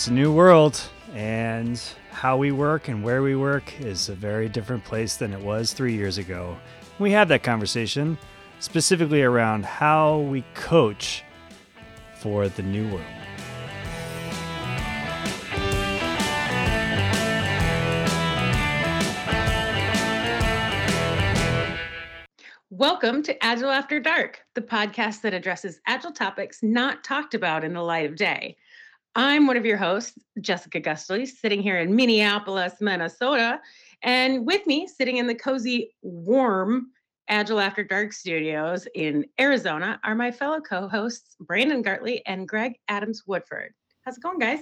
It's a new world, and how we work and where we work is a very different place than it was three years ago. We had that conversation specifically around how we coach for the new world. Welcome to Agile After Dark, the podcast that addresses agile topics not talked about in the light of day. I'm one of your hosts, Jessica Gustley, sitting here in Minneapolis, Minnesota. And with me, sitting in the cozy, warm Agile After Dark studios in Arizona, are my fellow co hosts, Brandon Gartley and Greg Adams Woodford. How's it going, guys?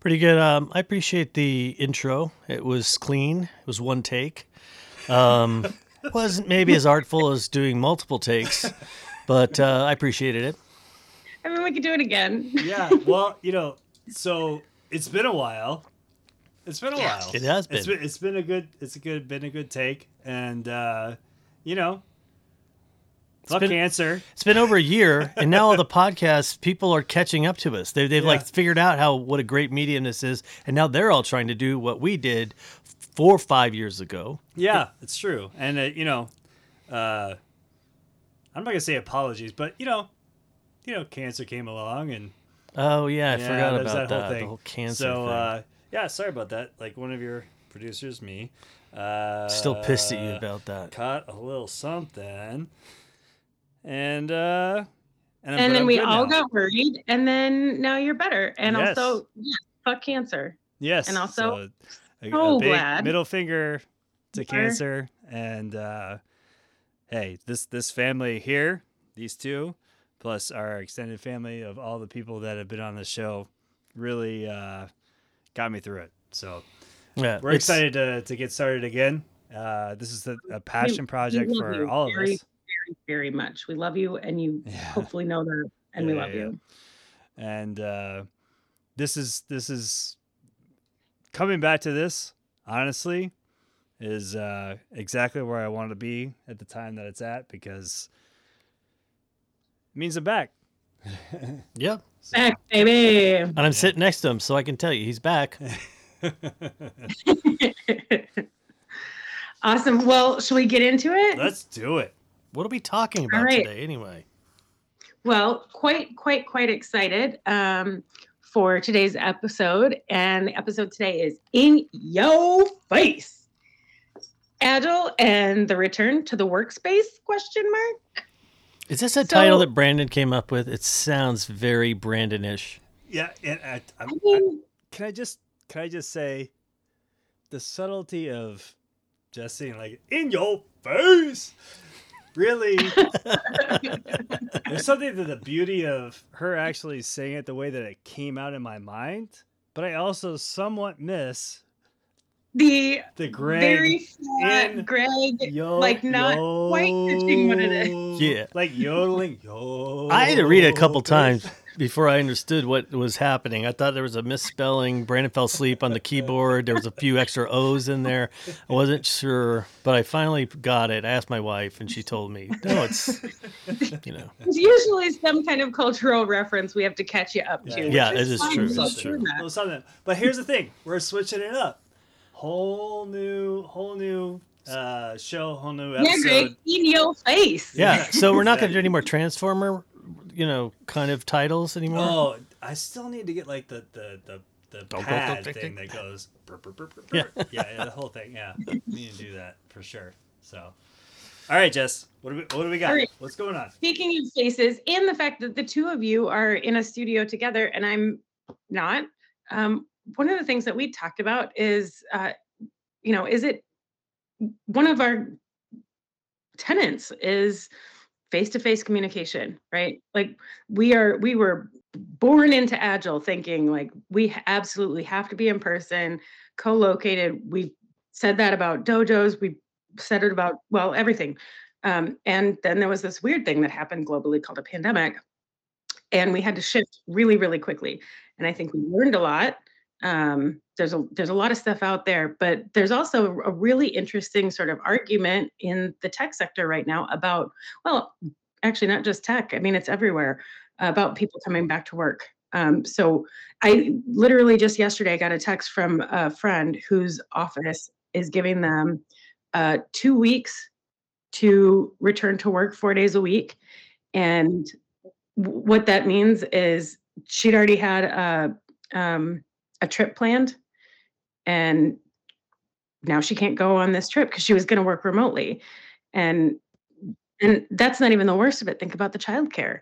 Pretty good. Um, I appreciate the intro. It was clean, it was one take. Um, wasn't maybe as artful as doing multiple takes, but uh, I appreciated it. I mean, we could do it again. Yeah, well, you know, so it's been a while. It's been a Yeah. while. It has It's been. been it's been a good it's a good been a good take, and uh, you know, fuck been- cancer. It's been over a year, and now all the podcasts people are catching up to us. They, they've like figured out how what a great medium this is, and now they're all trying to do what we did four or five years ago. Yeah, it's true, and uh, you know, uh, I'm not gonna say apologies, but you know, you know, cancer came along, and Oh yeah, I yeah, forgot about that. whole thing. The whole cancer So thing. uh, yeah, sorry about that. Like one of your producers, me, uh, Still pissed at you about that. Caught a little something, and uh, and, and then I'm we all now. got worried, and then now you're better. And Yes. also, yeah, fuck cancer. yes, and also, so a, so a big glad middle finger to you cancer, and uh, hey, this this family here, these two, plus our extended family of all the people that have been on the show, really uh, got me through it. So yeah, we're excited to, to get started again. Uh, this is a, a passion project love for you all of us. Very, very much. We love you, and you Yeah. hopefully know that, and we love yeah, you. and uh, this is this is coming back to this honestly is uh, exactly where I wanted to be at the time that it's at because it means I'm back. Yep. Back, baby. And I'm sitting next to him, so I can tell you he's back. awesome. Well, should we get into it? Let's do it. What are we talking about right. today, anyway? Well, quite, quite, quite excited um, for today's episode. And the episode today is In Yo Face. Agile and the return to the workspace question mark. Is this a title that Brandon came up with? It sounds very Brandon-ish. Yeah, and I, I'm, I mean, can I just can I just say the subtlety of just saying like in your face really there's something to the beauty of her actually saying it the way that it came out in my mind but i also somewhat miss the the Greg very flat in Greg, yo, like not quite pitching what it is. yo- Yeah. like yodeling yo I had to read it a couple times before I understood what was happening. I thought there was a misspelling. Brandon fell asleep on the keyboard. There was a few extra O's in there. I wasn't sure, but I finally got it. I asked my wife, and she told me, "No, it's you know." It's usually some kind of cultural reference we have to catch you up to. Yeah, which it is fine. true, it's can true. do that. something. But here's the thing: we're switching it up. Whole new, whole new uh, show, whole new Yeah, episode. Greg, in your face. Yeah. So we're not going to do any more Transformer, you know, kind of titles anymore. Oh, I still need to get like the the the, the pad thing that goes. Burp, burp, burp, burp, Yeah. yeah, yeah, the whole thing. Yeah, need to do that for sure. So, all right, Jess, what do we what do we got? All right. What's going on? Speaking of faces, and the fact that the two of you are in a studio together and I'm not, um, one of the things that we talked about is, uh, you know, is it one of our tenants is face-to-face communication, right? Like we are, we were born into agile thinking like we absolutely have to be in person, co-located. We said that about dojos. We said it about well everything. Um, and then there was this weird thing that happened globally called a pandemic. And we had to shift really, really quickly. And I think we learned a lot. Um, there's a there's a lot of stuff out there, but there's also a really interesting sort of argument in the tech sector right now about, well, actually not just tech. I mean, it's everywhere about people coming back to work. Um, so I literally just yesterday I got a text from a friend whose office is giving them uh, two weeks to return to work four days a week. And what that means is she'd already had a, um, a trip planned and now she can't go on this trip because she was going to work remotely. And and that's not even the worst of it. Think about the childcare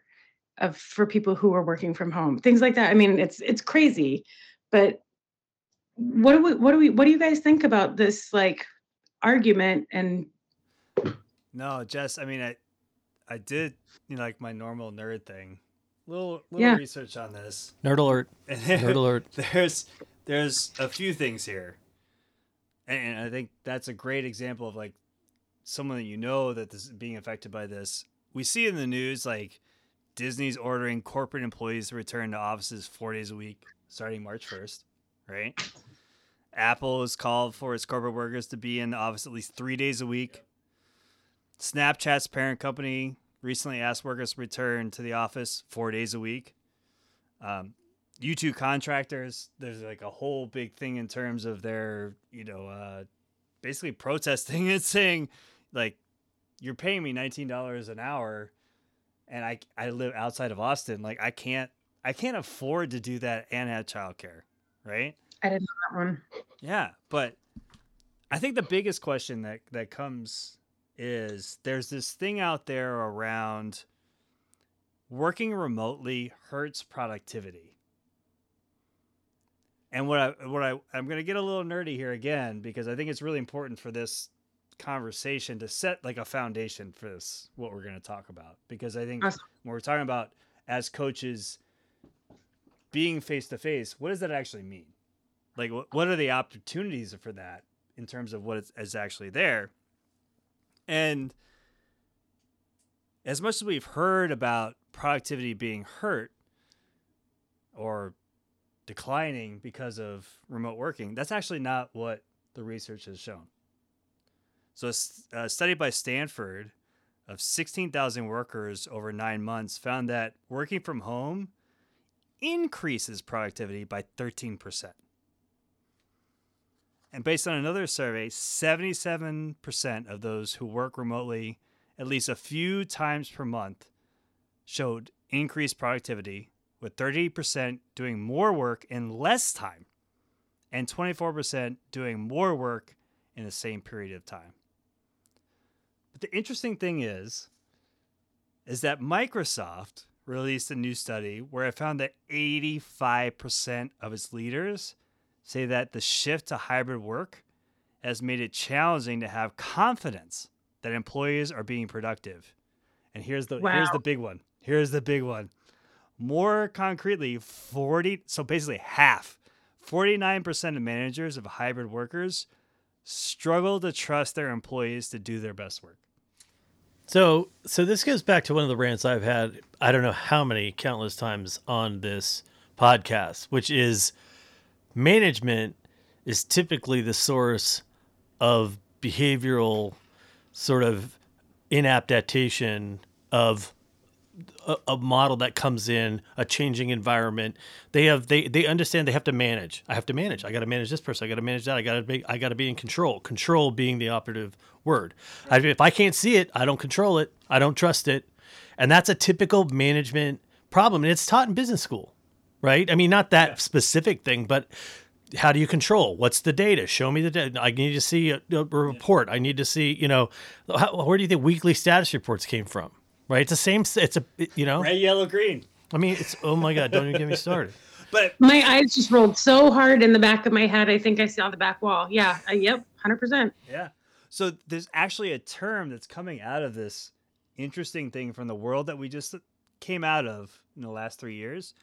of for people who are working from home, things like that. I mean, it's it's crazy, but what do we what do we what do you guys think about this like argument and No, Jess. I mean, I I did you know like my normal nerd thing. Little little Yeah. research on this. Nerd alert. Nerd alert. there's there's a few things here, and I think that's a great example of like someone that you know that is being affected by this. We see in the news like Disney's ordering corporate employees to return to offices four days a week starting March first, right? Apple has called for its corporate workers to be in the office at least three days a week. Snapchat's parent company recently asked workers to return to the office four days a week. Um, YouTube contractors, there's like a whole big thing in terms of their, you know, uh, basically protesting and saying, like, you're paying me $19 an hour and I, I live outside of Austin. Like, I can't, I can't afford to do that and have childcare, right? I didn't know that one. Yeah, but I think the biggest question that that comes is there's this thing out there around working remotely hurts productivity. And what I what I I'm going to get a little nerdy here again because I think it's really important for this conversation to set like a foundation for this what we're going to talk about because I think when we're talking about as coaches being face to face, what does that actually mean? like what, what are the opportunities for that in terms of what is actually there and as much as we've heard about productivity being hurt or declining because of remote working that's actually not what the research has shown. So a study by stanford of 16000 workers over nine months found that working from home increases productivity by 13% and based on another survey, 77% of those who work remotely at least a few times per month showed increased productivity, with 30% doing more work in less time and 24% doing more work in the same period of time. But the interesting thing is is that Microsoft released a new study where it found that 85% of its leaders say that the shift to hybrid work has made it challenging to have confidence that employees are being productive. And here's the here's the big one. Here's the big one. More concretely, 40 so basically half, 49% of managers of hybrid workers struggle to trust their employees to do their best work. So, so this goes back to one of the rants I've had. I don't know how many countless times on this podcast, which is management is typically the source of behavioral sort of inadaptation of a, a model that comes in a changing environment. They have they they understand they have to manage. I have to manage. I got to manage this person. I got to manage that. I got to be i got to be in control. Control being the operative word. I, if i can't see it i don't control it. I don't trust it. And that's a typical management problem and it's taught in business school right i mean not that specific thing but how do you control what's the data show me the data i need to see a, a report i need to see you know how, where do you think weekly status reports came from right it's the same it's a you know Red, yellow, green. I mean, it's oh my god! Don't even get me started. But My eyes just rolled so hard in the back of my head. I think I saw the back wall. Yeah. Uh, yep. Hundred percent. Yeah. So there's actually a term that's coming out of this interesting thing from the world that we just came out of in the last three years.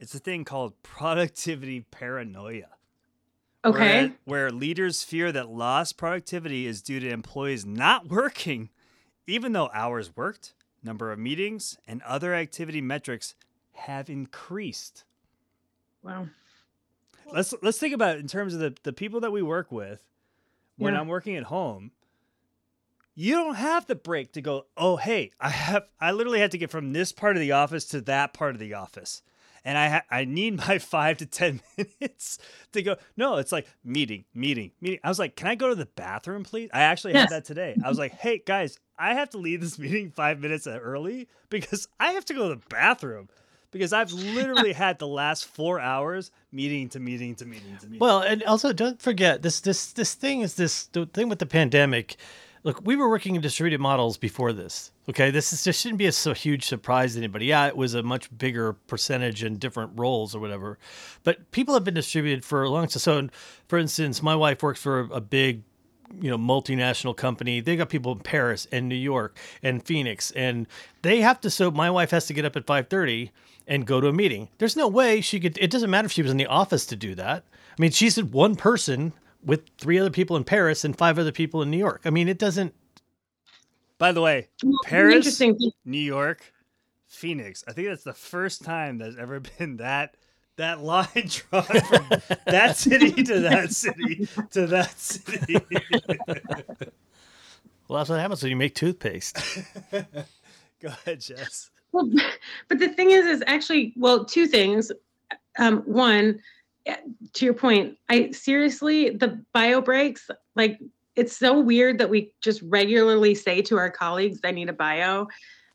It's a thing called productivity paranoia. Okay. Where, where leaders fear that lost productivity is due to employees not working, even though hours worked, number of meetings, and other activity metrics have increased Wow. let's let's think about it in terms of the, the people that we work with when Yeah. I'm working at home. You don't have the break to go, oh hey, I have I literally had to get from this part of the office to that part of the office. And I ha- I need my five to ten minutes to go. No, it's like meeting, meeting, meeting. I was like, can I go to the bathroom, please? I actually Yes. had that today. I was like, hey guys, I have to leave this meeting five minutes early because I have to go to the bathroom because I've literally had the last four hours meeting to meeting to meeting to meeting. Well, and also don't forget this this this thing is this the thing with the pandemic. Look, we were working in distributed models before this. Okay, this is shouldn't be a so huge surprise to anybody. Yeah, it was a much bigger percentage in different roles or whatever, but people have been distributed for a long time. So, for instance, my wife works for a big you know multinational company they got people in paris and new york and phoenix and they have to so my wife has to get up at 5.30 and go to a meeting there's no way she could it doesn't matter if she was in the office to do that i mean she's one person with three other people in paris and five other people in new york i mean it doesn't By the way, Well, Paris, Interesting. New York, Phoenix. I think that's the first time there's ever been that that line drawn from that city to that city to that city. well that's what happens when you make toothpaste Go ahead, Jess. Well, but the thing is, is actually, well, two things. Um, one, to your point, I seriously, the bio breaks, like, it's so weird that we just regularly say to our colleagues, I need a bio.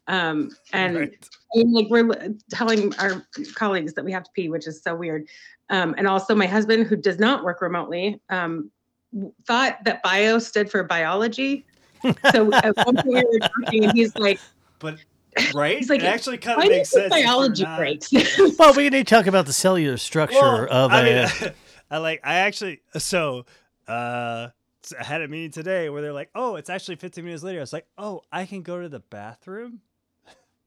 Um, and Right. and like we're telling our colleagues that we have to pee, which is so weird. Um, and also, my husband, who does not work remotely, um, thought that bio stood for biology. So at one point we were talking, and he's like, But right, He's like, it actually kind of makes think sense. if we're biology not- breaks?" well we need to talk about the cellular structure Well, of I a mean, I like. I actually. So, uh, s- I had a meeting today where they're like, "Oh, it's actually 15 minutes later." I was like, "Oh, I can go to the bathroom."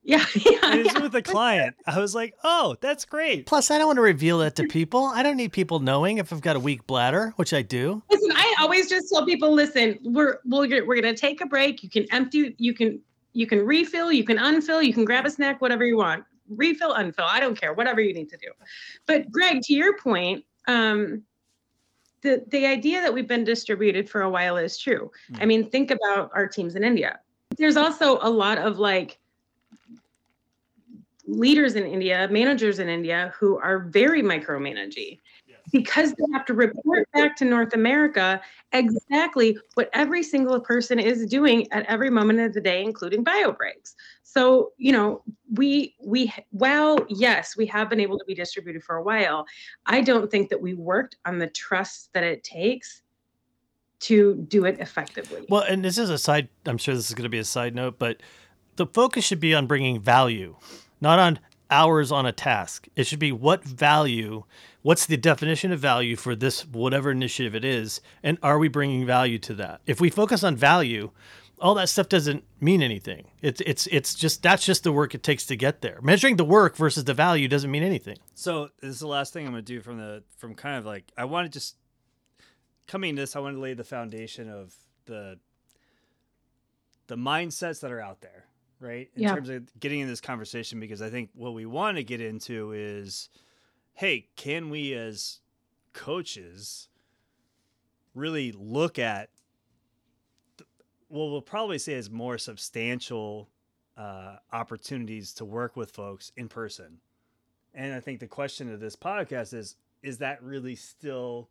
yeah, yeah, And it's yeah. with a client. I was like, "Oh, that's great." plus i don't want to reveal that to people i don't need people knowing if i've got a weak bladder which i do Listen, I always just tell people, listen, we're we're gonna, we're gonna take a break. You can empty, you can you can refill, you can unfill, you can grab a snack, whatever you want. Refill, unfill, I don't care, whatever you need to do. But Greg, to your point, um, the the idea that we've been distributed for a while is true. I Mm. mean, think about our teams in India. There's also a lot of like leaders in India, managers in India who are very micromanaging because they have to report back to North America exactly what every single person is doing at every moment of the day, including bio breaks. So, you know, we we well, yes, we have been able to be distributed for a while. I don't think that we worked on the trust that it takes to do it effectively. Well, and this is a side, I'm sure this is going to be a side note, but the focus should be on bringing value, not on hours on a task. It should be what value, what's the definition of value for this, whatever initiative it is, and are we bringing value to that? If we focus on value, all that stuff doesn't mean anything. It's it's it's just that's just the work it takes to get there. Measuring the work versus the value doesn't mean anything. So this is the last thing I'm gonna do from the from kind of like I want to just coming to this. I want to lay the foundation of the the mindsets that are out there, right? In Yeah. terms of getting in this conversation, because I think what we want to get into is, hey, can we as coaches really look at the- what we'll probably say is more substantial uh, opportunities to work with folks in person? And I think the question of this podcast is is that really still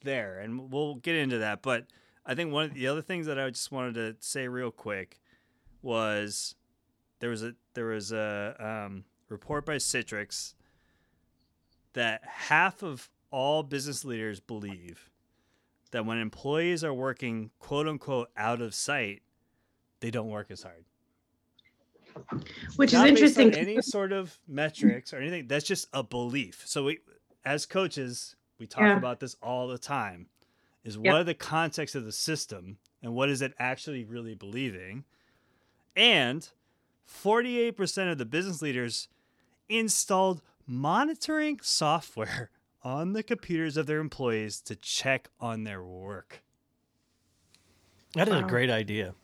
there? And we'll get into that. But I think one of the other things that I just wanted to say real quick was there was a there was a um, report by Citrix that half of all business leaders believe that when employees are working quote unquote out of sight, they don't work as hard Which is not on interesting. any sort of metrics or anything. That's just a belief. So we, as coaches, we talk Yeah. about this all the time. Is what Yep. are the context of the system and what is it actually really believing? And 48% of the business leaders installed monitoring software on the computers of their employees to check on their work. That is a great idea.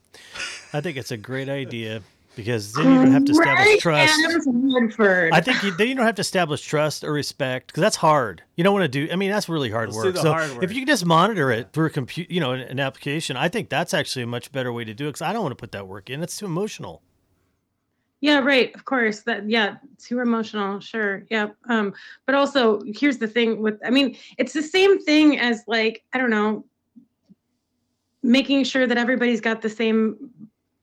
I think it's a great idea because then you don't have to establish Greg trust. Woodford. I think you, then you don't have to establish trust or respect because that's hard. You don't want to do. I mean, that's really hard Let's do work. the so hard work. if you can just monitor it through a compute, you know, an, an application, I think that's actually a much better way to do it because I don't want to put that work in. It's too emotional. Yeah, right. Of course. That yeah, too emotional. Sure. Yeah. Um, but also here's the thing with I mean, it's the same thing as like, I don't know, making sure that everybody's got the same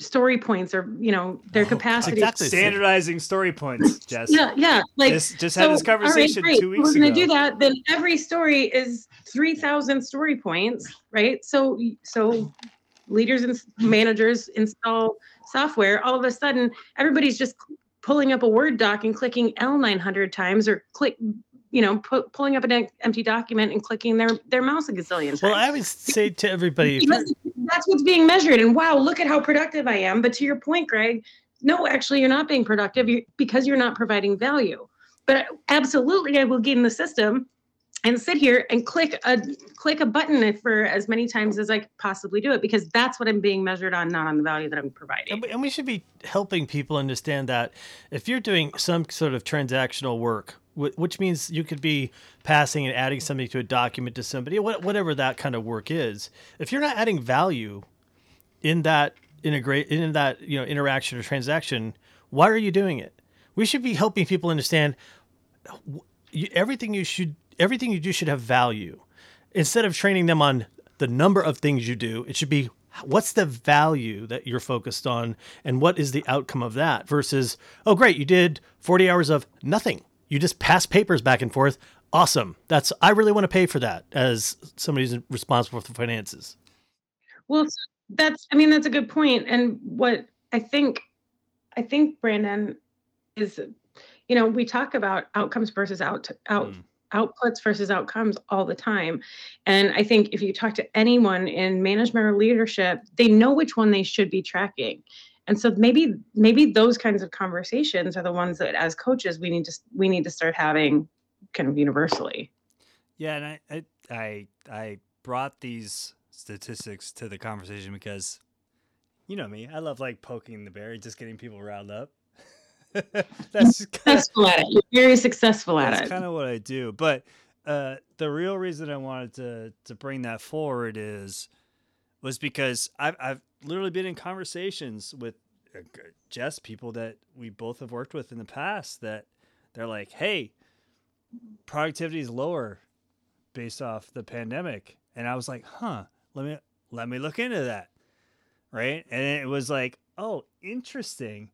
story points or you know their Oh, capacity exactly. Standardizing story points, Jess. yeah yeah like Just, just had this so, all right, conversation great. two weeks we're gonna ago. do that then every story is 3000 story points right so so leaders and managers install software all of a sudden everybody's just pulling up a word doc and clicking l 900 times or click you know pu- pulling up an empty document and clicking their their mouse a gazillion times Well, I would say to everybody, if you're- because that's what's being measured. And wow look at how productive i am. But to your point greg no actually you're not being productive. Because you're not providing value. But absolutely i will get in the system and sit here and click a click a button for as many times as i possibly do it because that's what i'm being measured on not on the value that i'm providing. And we- should be helping people understand that if you're doing some sort of transactional work, which means you could be passing and adding something to a document to somebody, whatever that kind of work is, if you're not adding value in that integrate in that you know interaction or transaction, why are you doing it? We should be helping people understand everything you should everything you do should have value. Instead of training them on the number of things you do, it should be what's the value that you're focused on and what is the outcome of that versus oh great you did 40 hours of nothing you just pass papers back and forth awesome that's i really want to pay for that as somebody who's responsible for finances Well, that's I mean that's a good point. And what I think I think Brandon is you know, we talk about outcomes versus out out Mm. outputs versus outcomes all the time. And I think if you talk to anyone in management or leadership, they know which one they should be tracking. And so maybe maybe those kinds of conversations are the ones that as coaches we need to we need to start having kind of universally. Yeah, and I, I I I brought these statistics to the conversation because you know me, I love like poking the bear, just getting people riled up. That's just kind of Successful at it. You're very successful at that's it. kind of what I do. But uh, the real reason I wanted to to bring that forward is was because I've I've literally been in conversations with uh, Jess people that we both have worked with in the past that they're like, hey, productivity is lower based off the pandemic, and I was like, huh, let me let me look into that, right? And it was like, oh, interesting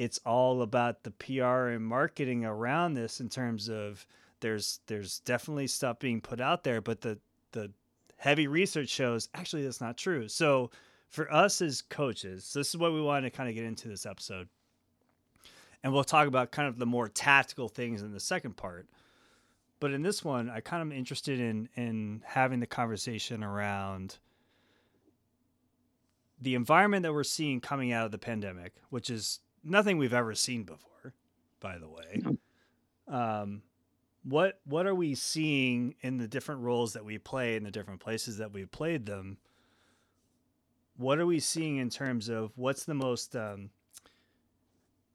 it's all about the PR and marketing around this in terms of there's there's definitely stuff being put out there, but the the heavy research shows actually that's not true. So for us as coaches, this is what we want to kind of get into this episode. And we'll talk about kind of the more tactical things in the second part. But in this one, I kind of am interested in in having the conversation around the environment that we're seeing coming out of the pandemic, which is nothing we've ever seen before, by the way. Um, what what are we seeing in the different roles that we play in the different places that we've played them? What are we seeing in terms of what's the most um,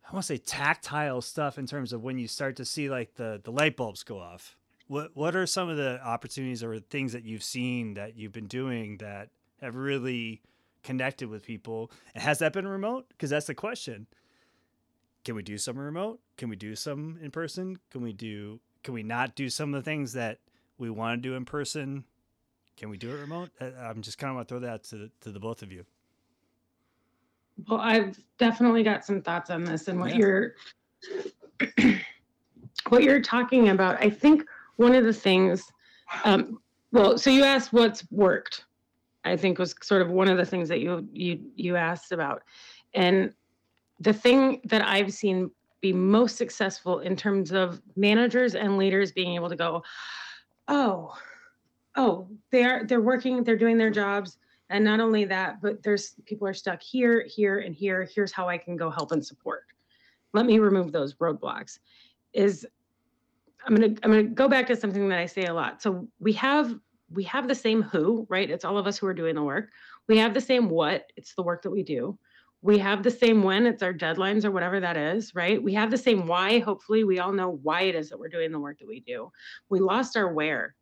I want to say tactile stuff in terms of when you start to see like the the light bulbs go off. What what are some of the opportunities or things that you've seen that you've been doing that have really connected with people? And has that been remote? Because that's the question. Can we do some remote? Can we do some in person? Can we do can we not do some of the things that we want to do in person? Can we do it remote? I- I'm just kind of want to throw that to the, to the both of you. Well, I've definitely got some thoughts on this and what Yeah. you're what you're talking about. I think one of the things, um, well, so you asked what's worked. I think was sort of one of the things that you you you asked about, and the thing that I've seen be most successful in terms of managers and leaders being able to go, oh, oh, they are they're working, they're doing their jobs and not only that, but there's people are stuck here, here, and here. Here's how I can go help and support. Let me remove those roadblocks. Is I'm gonna I'm gonna go back to something that I say a lot. So we have we have the same who, right? It's all of us who are doing the work. We have the same what, it's the work that we do. We have the same when, it's our deadlines or whatever that is, right? We have the same why. Hopefully, we all know why it is that we're doing the work that we do. We lost our where.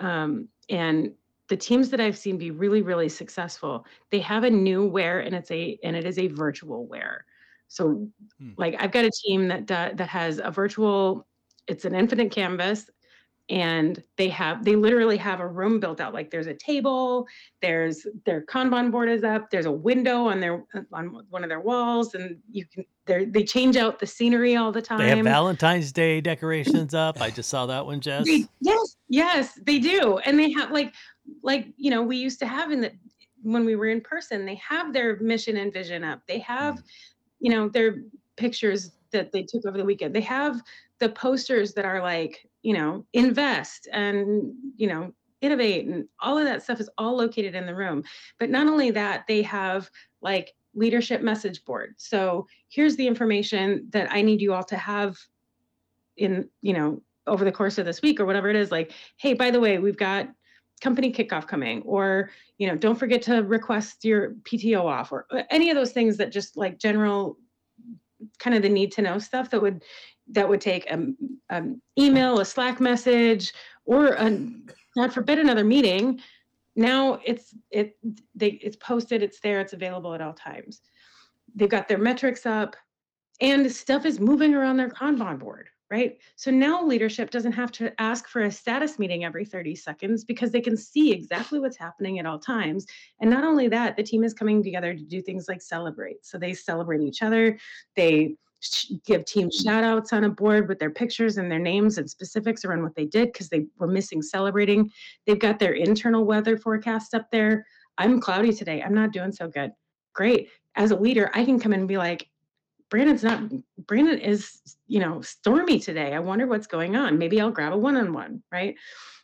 Um, and the teams that I've seen be really, really successful, they have a new where and it's a and it is a virtual where. So, Hmm. like, I've got a team that do, that has a virtual. It's an infinite canvas, and they have they literally have a room built out. Like, there's a table, there's their Kanban board is up, there's a window on their on one of their walls, and you can they they change out the scenery all the time. They have Valentine's Day decorations up. I just saw that one, Jess. They- yes, yes, they do, and they have like, like you know, we used to have in the when we were in person. They have their mission and vision up. They have, mm. you know, their pictures that they took over the weekend. They have the posters that are like, you know, invest and you know, innovate, and all of that stuff is all located in the room. But not only that, they have like leadership message board. So here's the information that I need you all to have in, you know, over the course of this week or whatever it is like hey by the way we've got company kickoff coming or you know don't forget to request your pto off or any of those things that just like general kind of the need to know stuff that would that would take an um, email a slack message or a god forbid another meeting now it's it they it's posted it's there it's available at all times. They've got their metrics up and stuff is moving around their kanban board right? So now leadership doesn't have to ask for a status meeting every 30 seconds because they can see exactly what's happening at all times. And not only that the team is coming together to do things like celebrate. So they celebrate each other they give team shout outs on a board with their pictures and their names and specifics around what they did because they were missing celebrating they've got their internal weather forecast up there i'm cloudy today i'm not doing so good great as a leader i can come in and be like Brandon's not Brandon is, you know, stormy today. I wonder what's going on. Maybe I'll grab a one-on-one, right?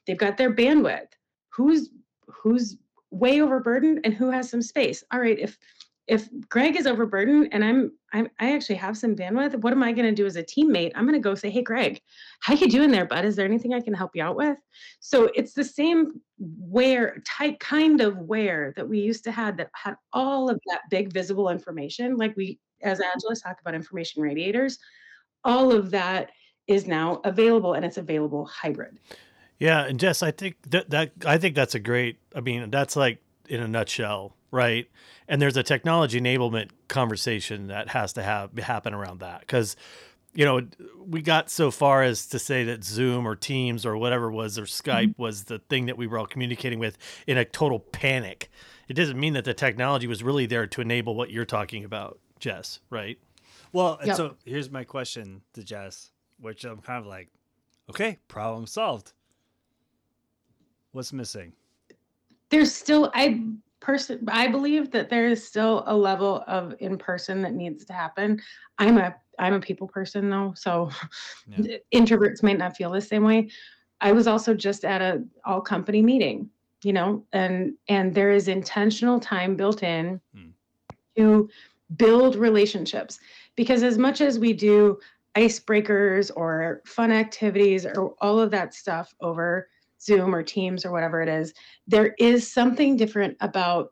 They've got their bandwidth. Who's who's way overburdened and who has some space. All right, if if Greg is overburdened and I'm I'm I actually have some bandwidth, what am I going to do as a teammate? I'm going to go say, "Hey Greg, how you doing there, bud? Is there anything I can help you out with?" So it's the same where type kind of where that we used to have that had all of that big visible information like we as Angela talked about information radiators, all of that is now available and it's available hybrid. Yeah, and Jess, I think that that I think that's a great. I mean, that's like in a nutshell, right? And there's a technology enablement conversation that has to have happen around that because you know we got so far as to say that Zoom or Teams or whatever was or Skype Mm-hmm. was the thing that we were all communicating with in a total panic. It doesn't mean that the technology was really there to enable what you're talking about, Jess, right? Well, and Yep. so here's my question to Jess, which I'm kind of like, okay, problem solved. What's missing? There's still I person I believe that there is still a level of in person that needs to happen. I'm a I'm a people person though, so Yeah. introverts might not feel the same way. I was also just at a all company meeting, you know, and and there is intentional time built in Hmm. to build relationships because as much as we do icebreakers or fun activities or all of that stuff over Zoom or Teams or whatever it is, there is something different about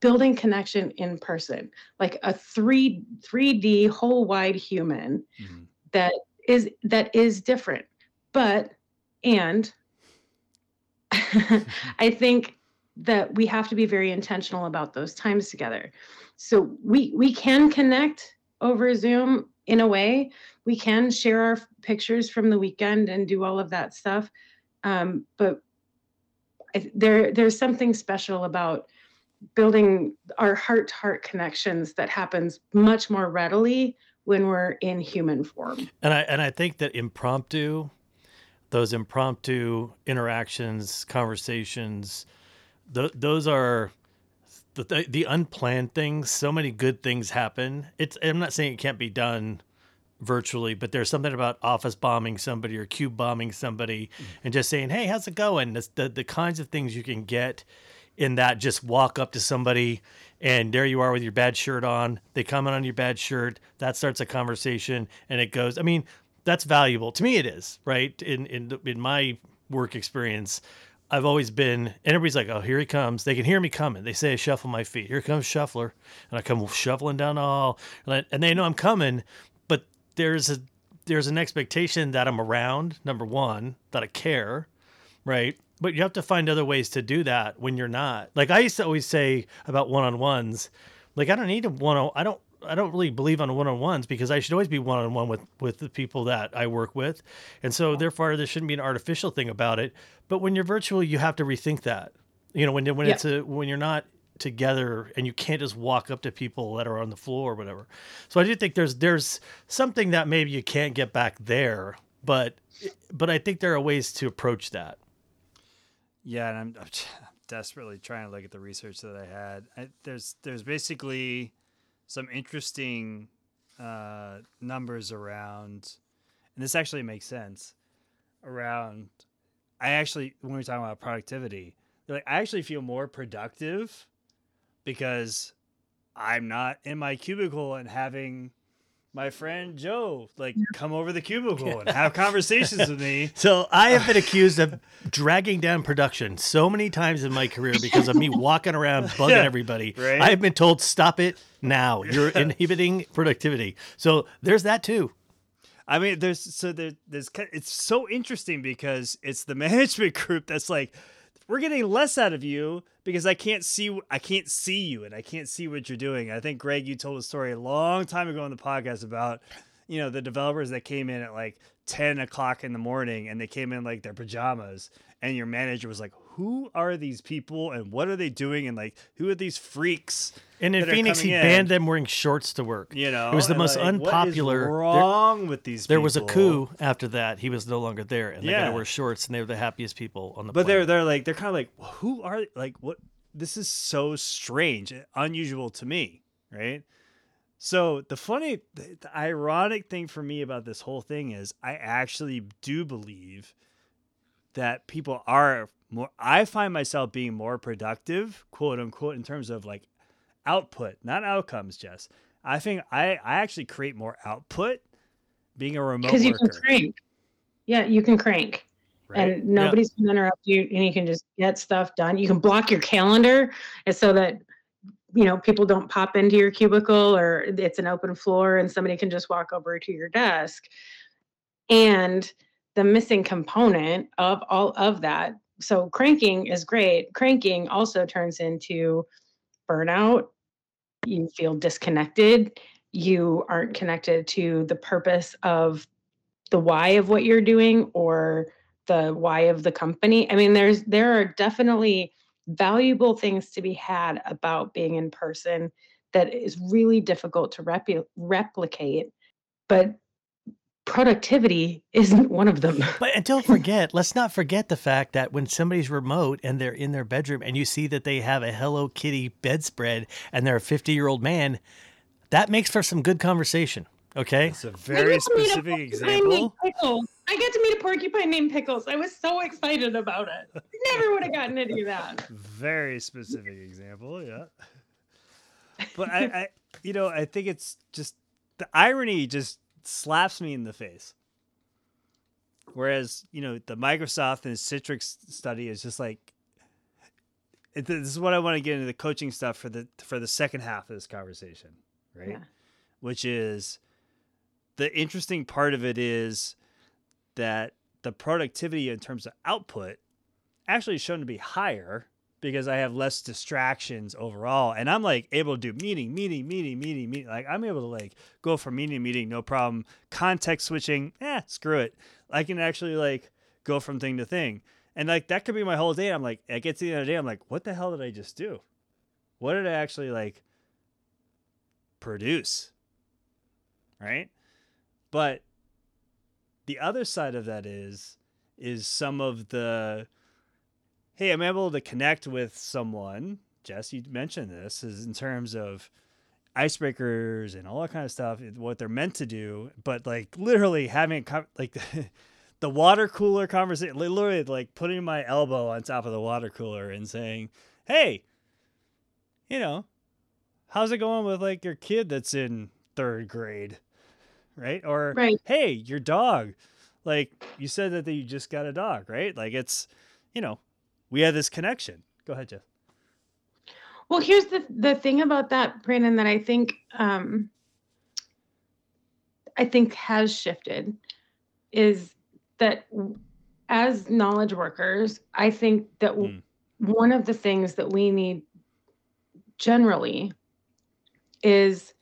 building connection in person, like a three 3D whole wide human Mhm. that is that is different. But and I think that we have to be very intentional about those times together. So we we can connect over Zoom in a way. We can share our pictures from the weekend and do all of that stuff. Um, but there there's something special about building our heart to heart connections that happens much more readily when we're in human form. And I and I think that impromptu, those impromptu interactions, conversations, th- those are the, the the unplanned things. So many good things happen. It's I'm not saying it can't be done virtually, but there's something about office bombing somebody or cube bombing somebody and just saying, "Hey, how's it going?" The the kinds of things you can get in that just walk up to somebody and there you are with your bad shirt on. They comment on your bad shirt. That starts a conversation and it goes. I mean, that's valuable to me. It is right in in in my work experience. I've always been, and everybody's like, "Oh, here he comes." They can hear me coming. They say, I "Shuffle my feet." Here comes Shuffler, and I come shuffling down the hall, and, I, and they know I'm coming. There's a there's an expectation that I'm around. Number one, that I care, right? But you have to find other ways to do that when you're not. Like I used to always say about one on ones, like I don't need a one on I don't. I don't really believe on one on ones because I should always be one on one with with the people that I work with, and so therefore there shouldn't be an artificial thing about it. But when you're virtual, you have to rethink that. You know, when when Yeah. it's a when you're not together and you can't just walk up to people that are on the floor or whatever. So I do think there's there's something that maybe you can't get back there, but but I think there are ways to approach that. Yeah, and I'm, I'm desperately trying to look at the research that I had. I, there's there's basically some interesting uh, numbers around, and this actually makes sense. Around, I actually when we are talking about productivity, like I actually feel more productive because I'm not in my cubicle and having my friend Joe like come over the cubicle and have conversations with me. So I have been accused of dragging down production so many times in my career because of me walking around bugging Yeah, everybody. right? I have been told, stop it now. You're inhibiting productivity. So there's that too. I mean, there's so there, there's it's so interesting because it's the management group that's like, we're getting less out of you because I can't see I can't see you and I can't see what you're doing. I think Greg, you told a story a long time ago on the podcast about, you know, the developers that came in at like ten o'clock in the morning and they came in like their pajamas and your manager was like, who are these people and what are they doing and like who are these freaks? And in Phoenix, he in? banned them wearing shorts to work. You know, it was the most like, what is unpopular. there- wrong with these? There was a coup after that. He was no longer there, and they got to wear shorts, and they were the happiest people on the But they're they're like they're kind of like who are like what this is so strange, unusual to me, right? So the funny, the ironic thing for me about this whole thing is I actually do believe that people are more. I find myself being more productive, quote unquote, in terms of like output, not outcomes. Jess, I think I I actually create more output being a remote because you worker. can crank. Yeah, you can crank. right? and nobody's going to interrupt you and you can just get stuff done you can block your calendar uh, so that you know people don't pop into your cubicle or it's an open floor and somebody can just walk over to your desk and the missing component of all of that so cranking is great. Cranking also turns into burnout. You feel disconnected. You aren't connected to the purpose of the why of what you're doing or the why of the company. I mean, there's there are definitely valuable things to be had about being in person that is really difficult to repu- replicate, but productivity isn't one of them. But and don't forget, let's not forget the fact that when somebody's remote and they're in their bedroom and you see that they have a Hello Kitty bedspread and they're a 50 year old man, that makes for some good conversation. Okay. It's a very got to meet a specific example. I got to meet a porcupine named Pickles. I was so excited about it. Never would have gotten to do that. Very specific example, yeah. But I, I, you know, I think it's just the irony just slaps me in the face. Whereas, you know, the Microsoft and Citrix study is just like, it, this is what I want to get into the coaching stuff for the for the second half of this conversation, right? Yeah. Which is the interesting part of it is that the productivity in terms of output actually is shown to be higher because I have less distractions overall. And I'm like able to do meeting, meeting, meeting, meeting, meeting. Like I'm able to like go from meeting to meeting, no problem. Context switching, eh, screw it. I can actually like go from thing to thing. And like that could be my whole day. I'm like, I get to the end of the day, I'm like, what the hell did I just do? What did I actually like produce? Right? But the other side of that is is some of the hey, I'm able to connect with someone. Jess, you mentioned this is in terms of icebreakers and all that kind of stuff, what they're meant to do. But like literally having a like the water cooler conversation, literally like putting my elbow on top of the water cooler and saying, "Hey, you know, how's it going with like your kid that's in third grade?" Right? Or Right. hey, your dog. Like you said that you just got a dog, right? Like it's, you know, we have this connection. Go ahead, Jeff. Well, here's the the thing about that, Brandon, that I think um, I think has shifted is that as knowledge workers, I think that w- one of the things that we need generally is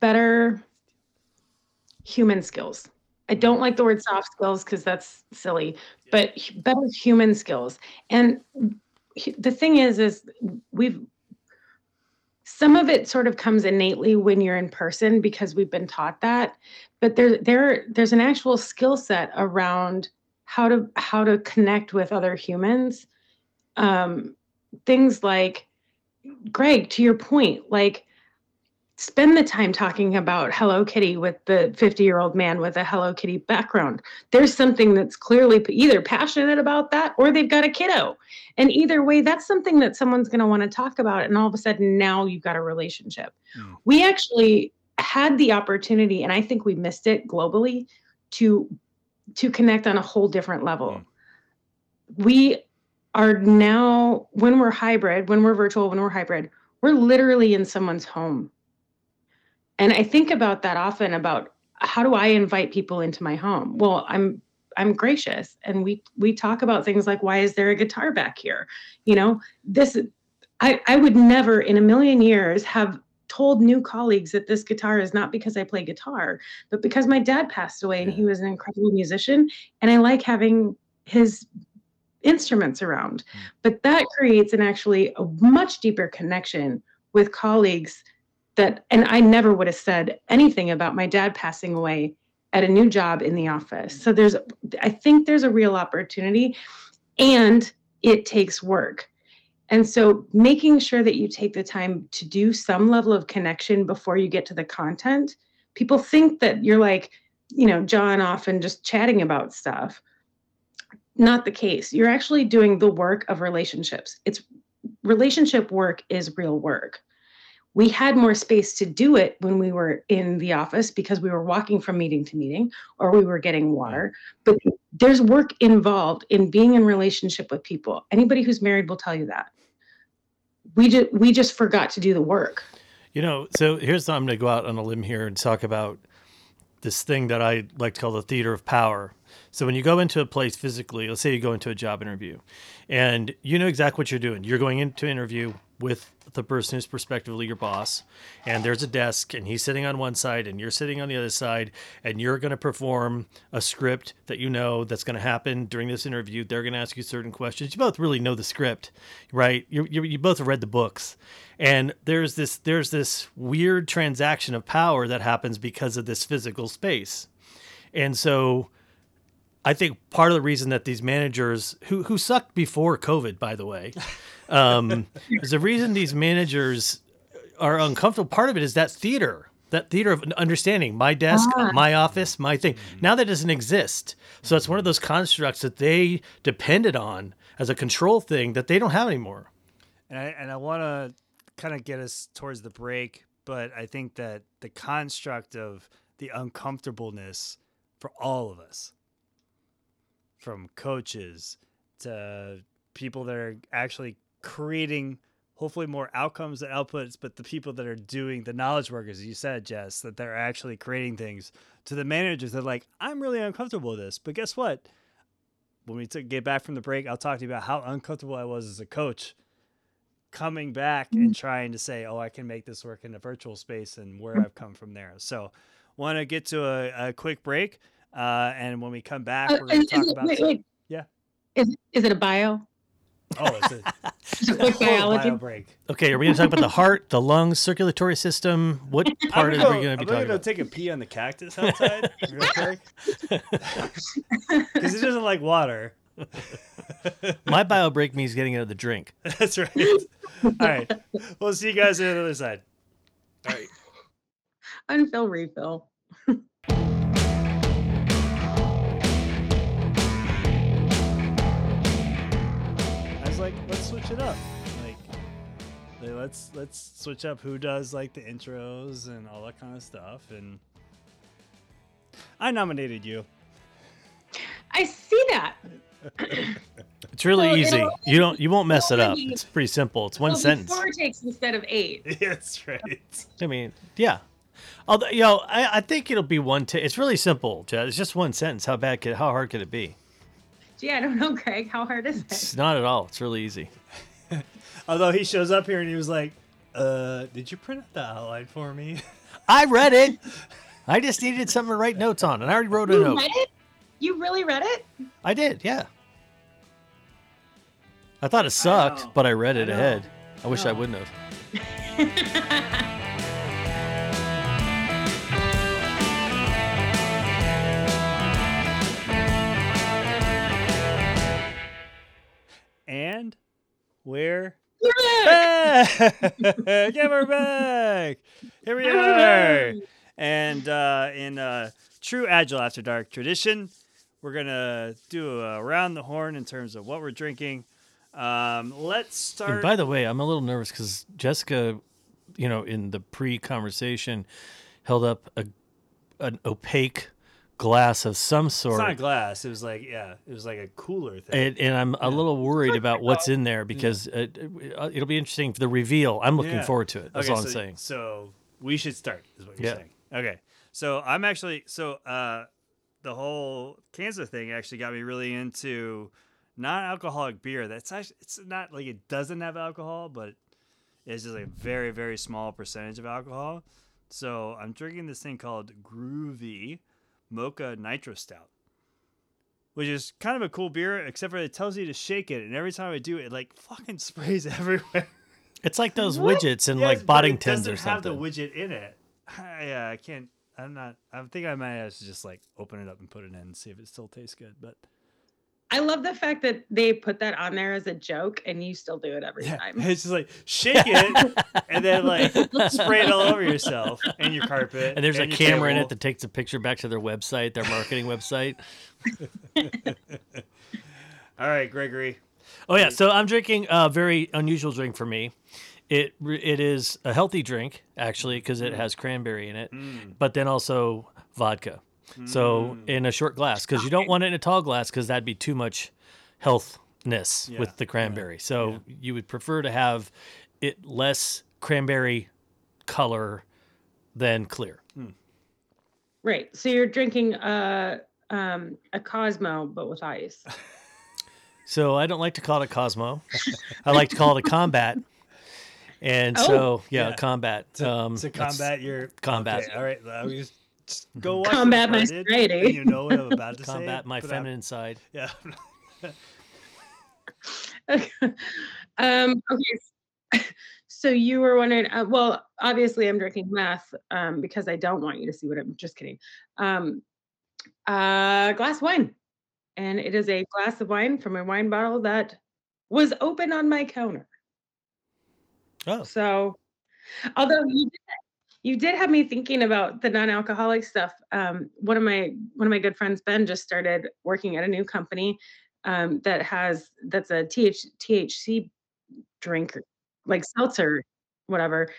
better human skills. I don't like the word soft skills because that's silly, but better human skills. And the thing is, is we've some of it sort of comes innately when you're in person because we've been taught that, but there there there's an actual skill set around how to how to connect with other humans. Um, things like Greg, to your point, like spend the time talking about Hello Kitty with the 50 year old man with a Hello Kitty background. There's something that's clearly either passionate about that or they've got a kiddo. And either way, that's something that someone's going to want to talk about. And all of a sudden, now you've got a relationship. Mm. We actually had the opportunity, and I think we missed it globally, to to connect on a whole different level. We are now, when we're hybrid, when we're virtual, when we're hybrid, we're literally in someone's home. And I think about that often about how do I invite people into my home? Well, I'm I'm gracious and we we talk about things like why is there a guitar back here? You know, this I I would never in a million years have told new colleagues that this guitar is not because I play guitar, but because my dad passed away and he was an incredible musician and I like having his instruments around. Hmm. But that creates an actually a much deeper connection with colleagues that and I never would have said anything about my dad passing away at a new job in the office. So there's I think there's a real opportunity and it takes work. And so making sure that you take the time to do some level of connection before you get to the content. People think that you're like, you know, John off and just chatting about stuff. Not the case. You're actually doing the work of relationships. It's relationship work is real work. We had more space to do it when we were in the office because we were walking from meeting to meeting or we were getting water. But there's work involved in being in relationship with people. Anybody who's married will tell you that. We just we just forgot to do the work. You know, so here's I'm going to go out on a limb here and talk about this thing that I like to call the theater of power. So when you go into a place physically, let's say you go into a job interview, and you know exactly what you're doing. You're going into interview with the person who's prospectively your boss, and there's a desk, and he's sitting on one side, and you're sitting on the other side, and you're going to perform a script that you know that's going to happen during this interview. They're going to ask you certain questions. You both really know the script, right? You you, you both read the books, and there's this there's this weird transaction of power that happens because of this physical space, and so. I think part of the reason that these managers who who sucked before COVID, by the way, um, is the reason these managers are uncomfortable. Part of it is that theater, that theater of understanding my desk, Ah. my office, my thing. Now that doesn't exist. So it's one of those constructs that they depended on as a control thing that they don't have anymore. And I and I want to kind of get us towards the break, but I think that the construct of the uncomfortableness for all of us, from coaches to people that are actually creating hopefully more outcomes and outputs, but the people that are doing the knowledge workers, you said, Jess, that they're actually creating things to the managers. They're like, I'm really uncomfortable with this, but guess what? When we t- get back from the break, I'll talk to you about how uncomfortable I was as a coach coming back and mm-hmm. trying to say, oh, I can make this work in a virtual space and where mm-hmm. I've come from there. So, want to get to a, a quick break. Uh, and when we come back, Uh, we're going to talk it- about. wait, wait. Yeah. Is is it a bio? Oh, it's a, Just a quick biology. bio break. Okay, are we going to talk about the heart, the lungs, circulatory system? What part I'm are gonna we go, going to be I'm be talking go about? take a pee on the cactus outside because it doesn't like water. My bio break means getting another drink. That's right. All right, we'll see you guys on the other side. All right. Unfill refill. It up. Like, like, let's let's switch up who does like the intros and all that kind of stuff. And I nominated you. I see that. It's really So easy. You don't you won't mess it up. be- It's pretty simple. It's one sentence. Four takes instead of eight. That's right. I mean, yeah. Although, you know, I, I think it'll be one. T- it's really simple, Chad. It's just one sentence. How bad could? How hard could it be? Gee, I don't know, Greg. How hard is it? It's not at all. It's really easy. Although he shows up here and he was like, Uh, did you print out the outline for me? I read it. I just needed something to write notes on, and I already wrote a You note. read it? You really read it? I did, yeah. I thought it sucked, know. but I read it I ahead. I wish I wouldn't have. We're back! back. yeah, we're back. Here we are. And uh, in uh, true Agile After Dark tradition, we're gonna do a round the horn in terms of what we're drinking. Um, let's And start. by the way, I'm a little nervous because Jessica, you know, in the pre-conversation, held up a an opaque glass of some it's sort. not glass. It was like yeah, it was like a cooler thing. and, and I'm a little worried about what's in there because it, it'll be interesting for the reveal. I'm looking Yeah. forward to it. That's okay, all so, I'm saying. So we should start, is what you're Yeah. saying. Okay. So I'm actually so uh the whole cancer thing actually got me really into non-alcoholic beer. That's actually it's not like it doesn't have alcohol, but it's just a very very small percentage of alcohol. So I'm drinking this thing called Groovy Mocha Nitro Stout. Which is kind of a cool beer, except for it tells you to shake it, and every time I do it, it like fucking sprays everywhere. It's like those What? widgets in like it Boddington's or doesn't have the widget in it. Yeah, I can't. I'm not. I think I might have to just like open it up and put it in and see if it still tastes good. But I love the fact that they put that on there as a joke and you still do it every yeah, time. it's just like shake it and then like spray it all over yourself and your carpet. and there's a your camera in it that takes a picture back to their website, their marketing website. All right, Gregory. Oh yeah, so I'm drinking a very unusual drink for me. It it is a healthy drink actually because it has cranberry in it, Mm. but then also vodka. So Mm. in a short glass because you don't want it in a tall glass because that'd be too much healthness Yeah, with the yeah, cranberry. So yeah. you would prefer to have it less cranberry color than clear. Right. So you're drinking a um a Cosmo but with ice. So I don't like to call it a Cosmo. I like to call it a combat. And Oh. so yeah, Yeah. combat. To, um, to combat your combat. Okay, all right, let me just, just go watch Combat my Uncharted, sobriety. You know what I'm about to say. combat my but I'm- feminine side. Yeah. um okay. So you were wondering uh, well obviously I'm drinking meth um because I don't want you to see what I'm just kidding. Um uh glass of wine. And it is a glass of wine from a wine bottle that was open on my counter. Oh, So, although you did, you did have me thinking about the non-alcoholic stuff. Um, one of my one of my good friends, Ben, just started working at a new company um, that has that's a TH, THC drink, like seltzer, whatever.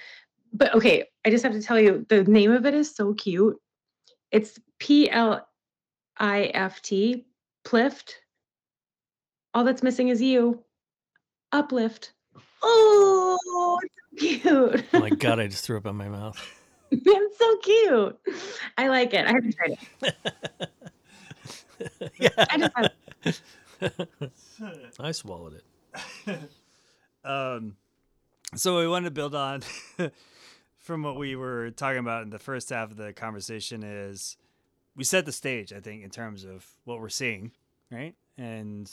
But okay, I just have to tell you, the name of it is so cute. It's P L I F T, Plift. All that's missing is you. Uplift. Oh, it's so cute. oh my god! I just threw up in my mouth. it's so cute. I like it. I haven't tried it. yeah, I just have, I swallowed it. um, so we want to build on from what we were talking about in the first half of the conversation is we set the stage, I think, in terms of what we're seeing, right? And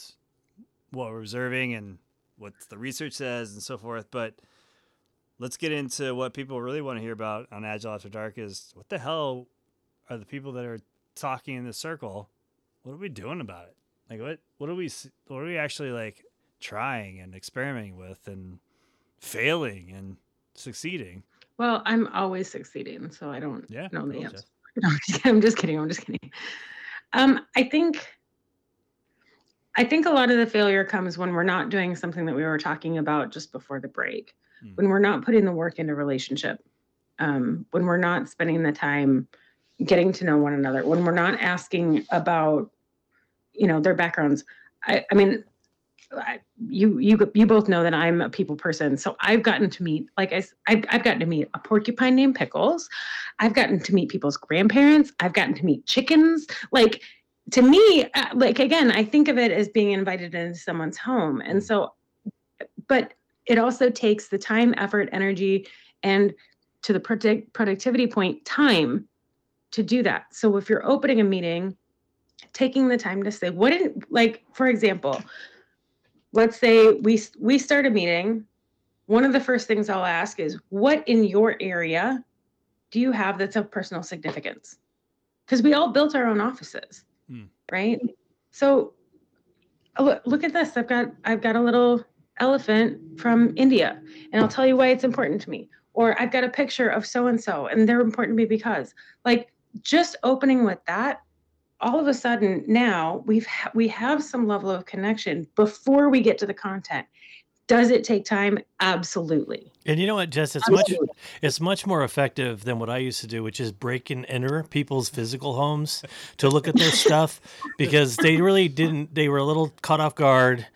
what we're observing and what the research says and so forth. But let's get into what people really want to hear about on Agile After Dark is what the hell are the people that are talking in the circle? What are we doing about it? Like what what are we what are we actually like trying and experimenting with and failing and succeeding? well, I'm always succeeding, so I don't Yeah. know the answer. No, I'm just kidding. I'm just kidding. I'm just kidding. Um, I think I think a lot of the failure comes when we're not doing something that we were talking about just before the break. Mm. When we're not putting the work into relationship. Um, when we're not spending the time getting to know one another. When we're not asking about, you know, their backgrounds. I, I mean, I, you you you both know that I'm a people person, so I've gotten to meet like I I've, I've gotten to meet a porcupine named Pickles. I've gotten to meet people's grandparents. I've gotten to meet chickens. Like to me, uh, like again, I think of it as being invited into someone's home, and so, but it also takes the time, effort, energy, and to the product productivity point, time to do that. So if you're opening a meeting, taking the time to say, what did like, for example, let's say we we start a meeting. One of the first things I'll ask is, what in your area do you have that's of personal significance? Because we all built our own offices. Right? So look, at this. I've got I've got a little elephant from India, and I'll tell you why it's important to me. Or I've got a picture of so and so, and they're important to me because, like, just opening with that, all of a sudden now we've ha- we have some level of connection before we get to the content. Does it take time? Absolutely. And you know what, Jess? It's much it's much more effective than what I used to do, which is break and enter people's physical homes to look at their stuff because they really didn't. They were a little caught off guard.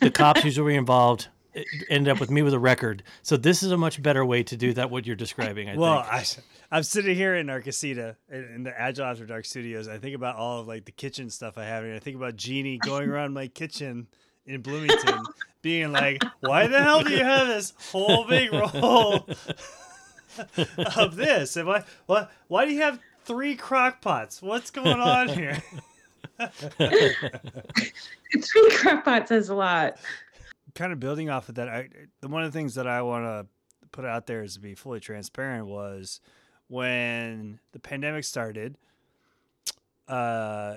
The cops usually were involved. Eh, ended up with me with a record. So this is a much better way to do that. What you're describing, I well, think. I, I'm sitting here in our casita in the Agile After Dark studios. I think about all of like the kitchen stuff I have, and I think about Jeannie going around my kitchen in Bloomington being like, why the hell do you have this whole big roll of this? And why, why, why do you have three crock pots? What's going on here? three crock pots is a lot. Kind of building off of that, I, one of the things that I want to put out there is to be fully transparent was when the pandemic started. Uh,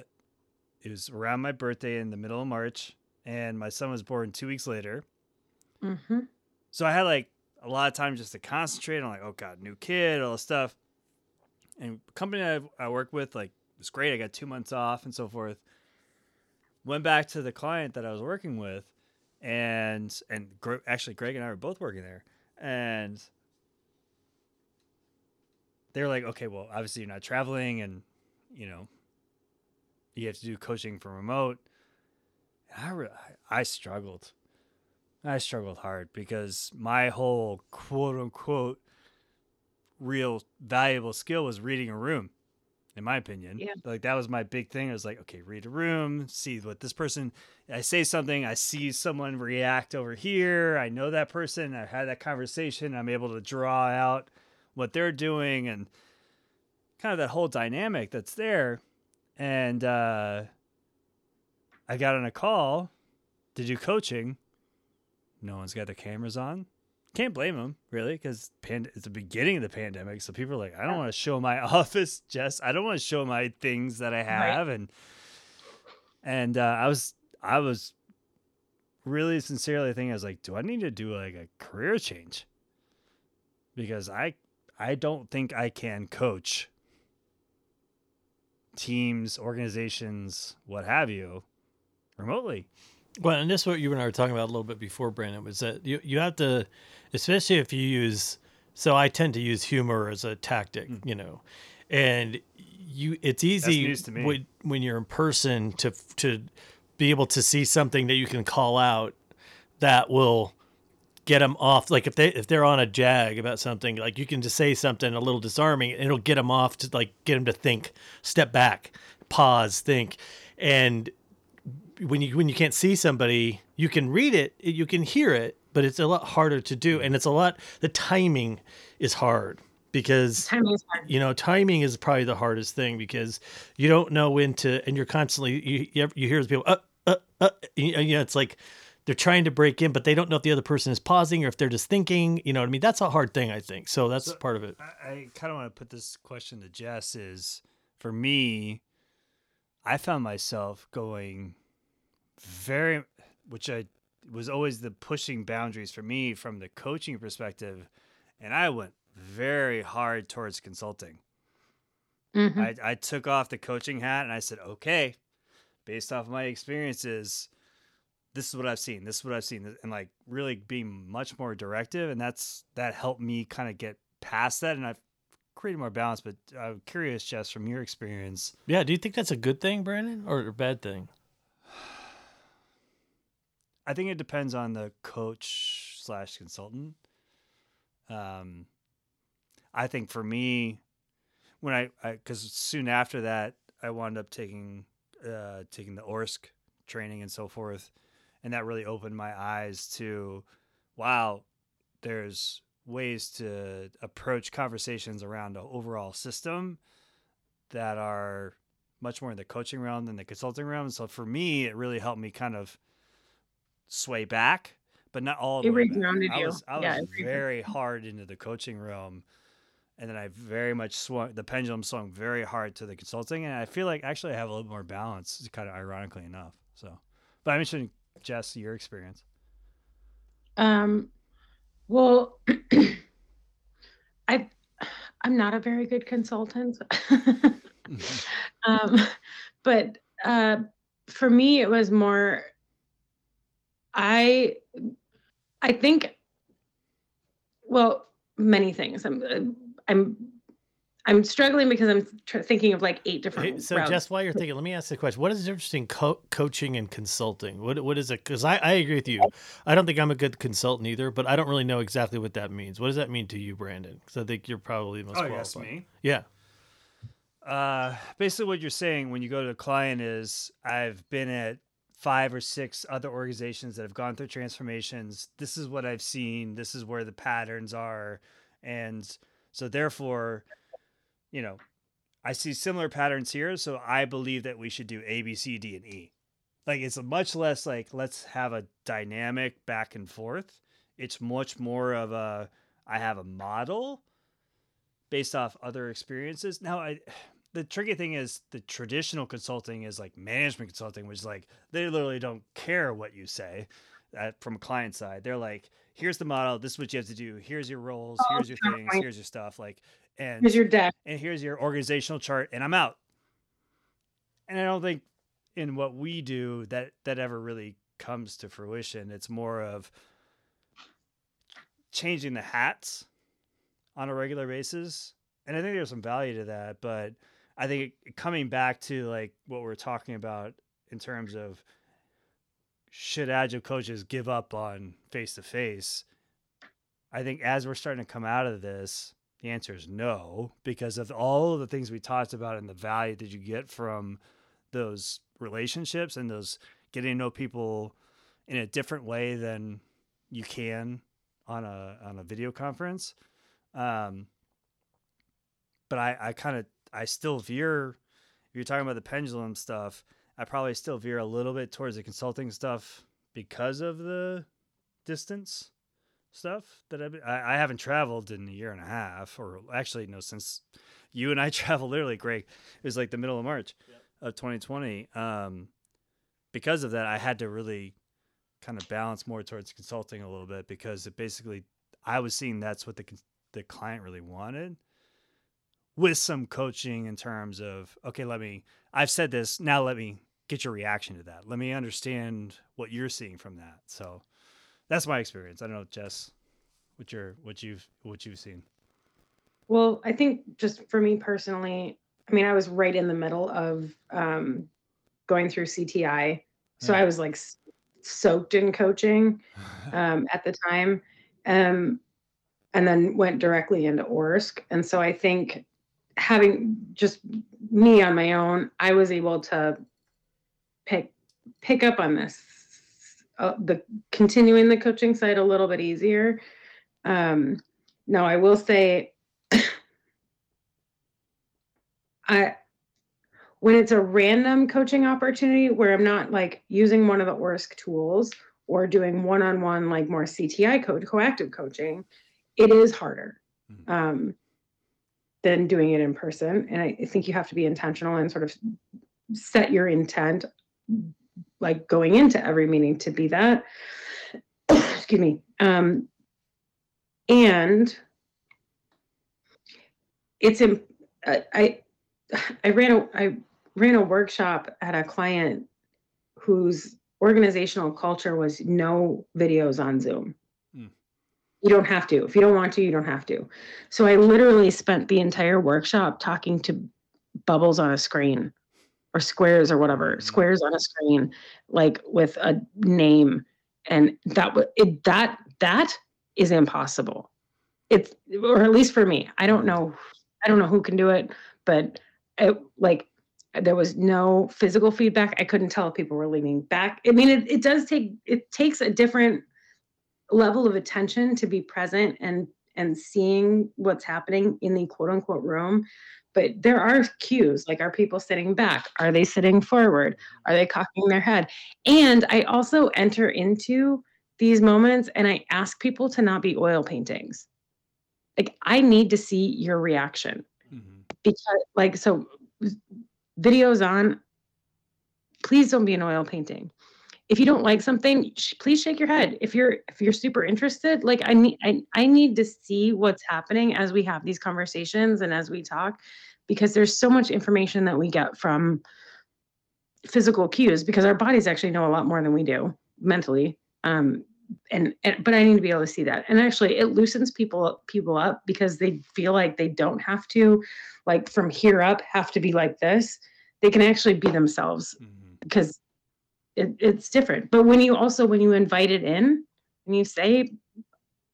it was around my birthday in the middle of March and my son was born two weeks later. Mm-hmm. So I had like a lot of time just to concentrate on like, oh god, new kid, all this stuff. And company I, I work with, like, was great. I got two months off and so forth. Went back to the client that I was working with, and and actually Greg and I were both working there, and they were like, okay, well, obviously you're not traveling, and you know, you have to do coaching from remote. I, re- I struggled. I struggled hard because my whole quote unquote real valuable skill was reading a room, in my opinion. Yeah. Like that was my big thing. I was like, okay, read a room, see what this person, I say something, I see someone react over here. I know that person. I had that conversation. I'm able to draw out what they're doing and kind of that whole dynamic that's there. And, uh, I got on a call to do coaching. No one's got their cameras on. Can't blame them, really, because pand- it's the beginning of the pandemic. So people are like, I don't want to show my office, Jess. I don't want to show my things that I have. Right. And and uh, I was I was really sincerely thinking, I was like, do I need to do like a career change? Because I I don't think I can coach teams, organizations, what have you, remotely. Well, and this is what you and I were talking about a little bit before, Brandon, was that you, you have to, especially if you use, so I tend to use humor as a tactic, mm. you know, and you, it's easy when, when you're in person to, to be able to see something that you can call out that will get them off. Like if they, if they're on a jag about something, like you can just say something a little disarming and it'll get them off to like get them to think, step back, pause, think. And when you when you can't see somebody, you can read it, you can hear it, but it's a lot harder to do, and it's a lot. The timing is hard because hard. you know timing is probably the hardest thing because you don't know when to, and you're constantly you you hear people uh uh uh you know it's like they're trying to break in, but they don't know if the other person is pausing or if they're just thinking. You know what I mean? That's a hard thing, I think. So that's so part of it. I, I kind of want to put this question to Jess is for me, I found myself going very, which I was always the pushing boundaries for me from the coaching perspective, and I went very hard towards consulting. Mm-hmm. I, I took off the coaching hat and I said, okay, based off my experiences, this is what I've seen. This is what I've seen, and like really being much more directive, and that's that helped me kind of get past that, and I've created more balance. But I'm curious, Jess, from your experience. Yeah, do you think that's a good thing, Brandon, or a bad thing? I think it depends on the coach slash consultant. Um, I think for me, when I, because soon after that, I wound up taking, uh, taking the ORSC training and so forth, and that really opened my eyes to wow, there's ways to approach conversations around the overall system that are much more in the coaching realm than the consulting realm. So for me, it really helped me kind of sway back, but not all the It regrounded I you. was I Yeah, was very hard into the coaching realm, and then I very much swung the pendulum swung very hard to the consulting, and I feel like actually I have a little more balance, kind of ironically enough. So, but I'm interested, in, Jess, your experience. Um, well, I I'm not a very good consultant. um, but uh, for me, it was more. I I think. Well, many things. I'm uh, I'm I'm struggling because I'm tr- thinking of like eight Hey, different so routes. just while you're thinking, let me ask the question: What is the difference between co- coaching and consulting? What what is it? Because I, I agree with you. I don't think I'm a good consultant either, but I don't really know exactly what that means. What does that mean to you, Brandon? Because I think you're probably the most Oh, qualified. yes, me. Yeah. Uh, basically, what you're saying when you go to the client is, I've been at five or six other organizations that have gone through transformations. This is what I've seen. This is where the patterns are, and so therefore, you know, I see similar patterns here. So I believe that we should do A, B, C, D, and E. Like it's much less like let's have a dynamic back and forth. It's much more of a I have a model based off other experiences. Now, I the tricky thing is the traditional consulting is like management consulting, which is like they literally don't care what you say. That from a client side, they're like, "Here's the model. This is what you have to do. Here's your roles. Oh, Here's your things. Here's your stuff." Like, and Here's your deck. and here's your organizational chart, and I'm out. And I don't think in what we do that that ever really comes to fruition. It's more of changing the hats on a regular basis. And I think there's some value to that, but I think coming back to like what we're talking about in terms of should agile coaches give up on face to face? I think as we're starting to come out of this, the answer is no, because of all of the things we talked about and the value that you get from those relationships and those getting to know people in a different way than you can on a on a video conference. Um, but I, I kind of I still veer. If you're talking about the pendulum stuff, I probably still veer a little bit towards the consulting stuff because of the distance stuff that I've been, I, I haven't traveled in a year and a half, or actually no, since you and I traveled literally, Greg. It was like the middle of March of 2020. Um, because of that, I had to really kind of balance more towards consulting a little bit because it basically I was seeing that's what the the client really wanted with some coaching in terms of okay let me I've said this now let me get your reaction to that let me understand what you're seeing from that so that's my experience I don't know Jess what your what you've what you've seen Well, I think just for me personally, I mean, I was right in the middle of um, going through CTI. So Yeah. I was like soaked in coaching um, at the time. Um, and then went directly into ORSC. And so I think having just me on my own, I was able to pick pick up on this, uh, the continuing the coaching side a little bit easier. Um, now I will say, I when it's a random coaching opportunity where I'm not like using one of the ORSC tools or doing one-on-one like more CTI code coactive coaching, it is harder Mhm. um, than doing it in person. And I, think you have to be intentional and sort of set your intent like going into every meeting to be that. Excuse me. Um, and it's in, I I ran a I ran a workshop at a client whose organizational culture was no videos on Zoom. You don't have to. If you don't want to, you don't have to. So I literally spent the entire workshop talking to bubbles on a screen or squares or whatever, Mm. squares on a screen, like with a name. And that was it that that is impossible. It's or at least for me. I don't know I don't know who can do it, but it, like there was no physical feedback. I couldn't tell if people were leaning back. I mean, it, it does take it takes a different level of attention to be present and and seeing what's happening in the quote unquote room. But there are cues like are people sitting back? Are they sitting forward? Are they cocking their head? And i also enter into these moments and i ask people to not be oil paintings. Like i need to see your reaction. Mm-hmm. because like so videos on please don't be an oil painting if you don't like something sh- please shake your head. If you're if you're super interested like i need I, I need to see what's happening as we have these conversations and as we talk because there's so much information that we get from physical cues because our bodies actually know a lot more than we do mentally um and, and but i need to be able to see that. And actually it loosens people people up because they feel like they don't have to like from here up have to be like this. They can actually be themselves mm-hmm. because it, it's different. But when you also when you invite it in and you say,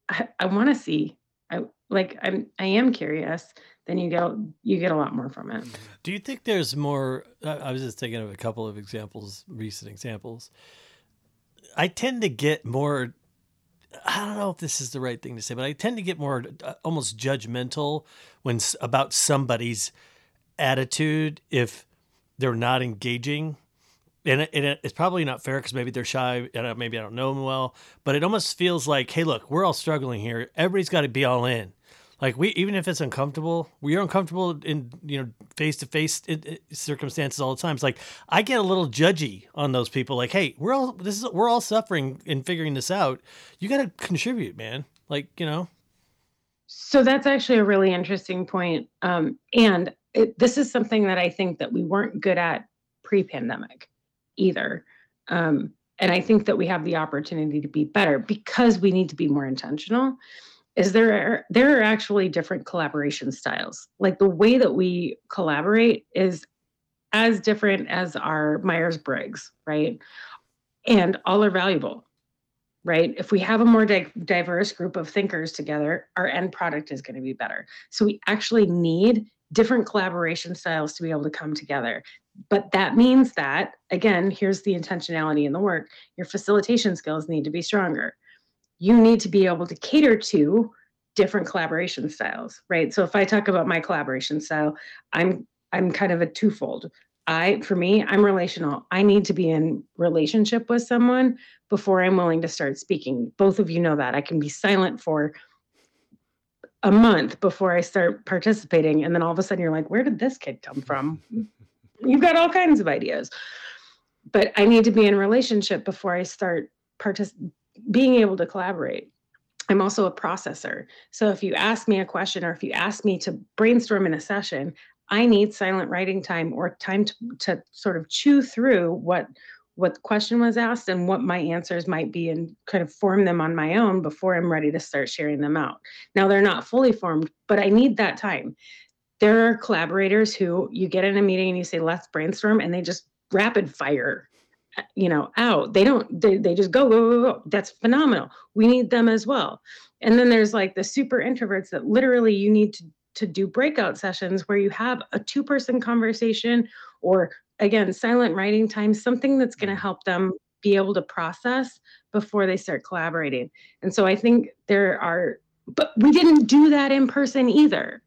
I, I want to see, I like I'm I am curious, then you get you get a lot more from it. Do you think there's more? I was just thinking of a couple of examples, recent examples. I tend to get more. I don't know if this is the right thing to say, but I tend to get more uh, almost judgmental when about somebody's attitude if they're not engaging and, it, and it's probably not fair because maybe they're shy and maybe I don't know them well, but it almost feels like, hey, look, we're all struggling here. Everybody's got to be all in. Like we, even if it's uncomfortable, we are uncomfortable in you know face to face circumstances all the time. It's like I get a little judgy on those people. Like, hey, we're all this is we're all suffering in figuring this out. You got to contribute, man. Like you know. So that's actually a really interesting point. Um, and it, this is something that I think that we weren't good at pre-pandemic either. Um, and I think that we have the opportunity to be better because we need to be more intentional. Is there are, there are actually different collaboration styles. Like the way that we collaborate is as different as our Myers Briggs, right? And all are valuable, right? If we have a more di- diverse group of thinkers together, our end product is going to be better. So we actually need different collaboration styles to be able to come together but that means that again here's the intentionality in the work your facilitation skills need to be stronger. You need to be able to cater to different collaboration styles right? So if i talk about my collaboration style i'm i'm kind of a twofold. I for me i'm relational. I need to be in relationship with someone before i'm willing to start speaking. Both of you know that. I can be silent for a month before i start participating and then all of a sudden you're like where did this kid come from you've got all kinds of ideas. But i need to be in relationship before i start partic- being able to collaborate. I'm also a processor. So if you ask me a question or if you ask me to brainstorm in a session i need silent writing time or time to, to sort of chew through what what question was asked and what my answers might be and kind of form them on my own before I'm ready to start sharing them out. Now they're not fully formed, but I need that time there are collaborators who you get in a meeting and you say let's brainstorm and they just rapid fire uh, you know out. They don't they, they just go, go go go. That's phenomenal. We need them as well. And then there's like the super introverts that literally you need to to do breakout sessions where you have a two person conversation or again silent writing time something that's going to mm. help them be able to process before they start collaborating. And so i think there are but we didn't do that in person either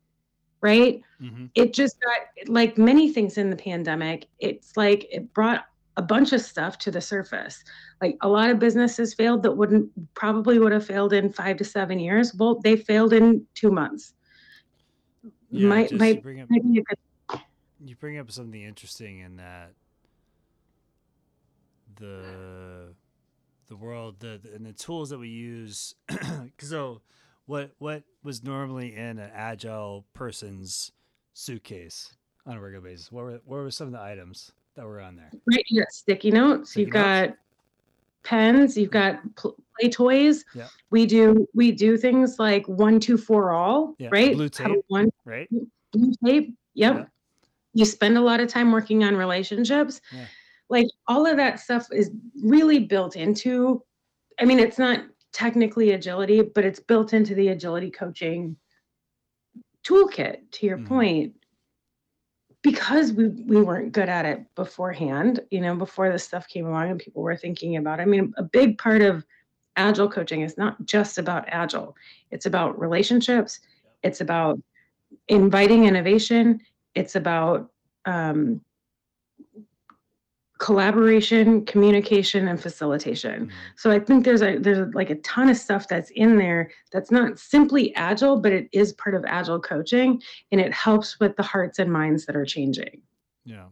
right? Mm-hmm. It just got like many things in the pandemic, it's like it brought a bunch of stuff to the surface. Like a lot of businesses failed that wouldn't probably would have failed in five to seven years. Well, they failed in two months. Yeah, my, my, bring up, you bring up something interesting in that the the world the, and the tools that we use so what what was normally in an agile person's suitcase on a regular basis? What were what were some of the items that were on there? Right, you got sticky notes. Sticky you've notes. got pens. You've got mm-hmm. play toys. Yeah. We do we do things like one two four all. Yeah. Right. Blue tape. One right. Blue tape. Yep. Yeah. You spend a lot of time working on relationships. Yeah. Like all of that stuff is really built into. I mean, it's not technically agility, but it's built into the agility coaching toolkit, to your mm-hmm. point, because we, we weren't good at it beforehand, you know, before this stuff came along and people were thinking about it. I mean, a big part of agile coaching is not just about agile. It's about relationships. It's about inviting innovation. It's about um, collaboration, communication, and facilitation. Mhm. So I think there's a there's like a ton of stuff that's in there that's not simply agile, but it is part of agile coaching, and it helps with the hearts and minds that are changing. Yeah.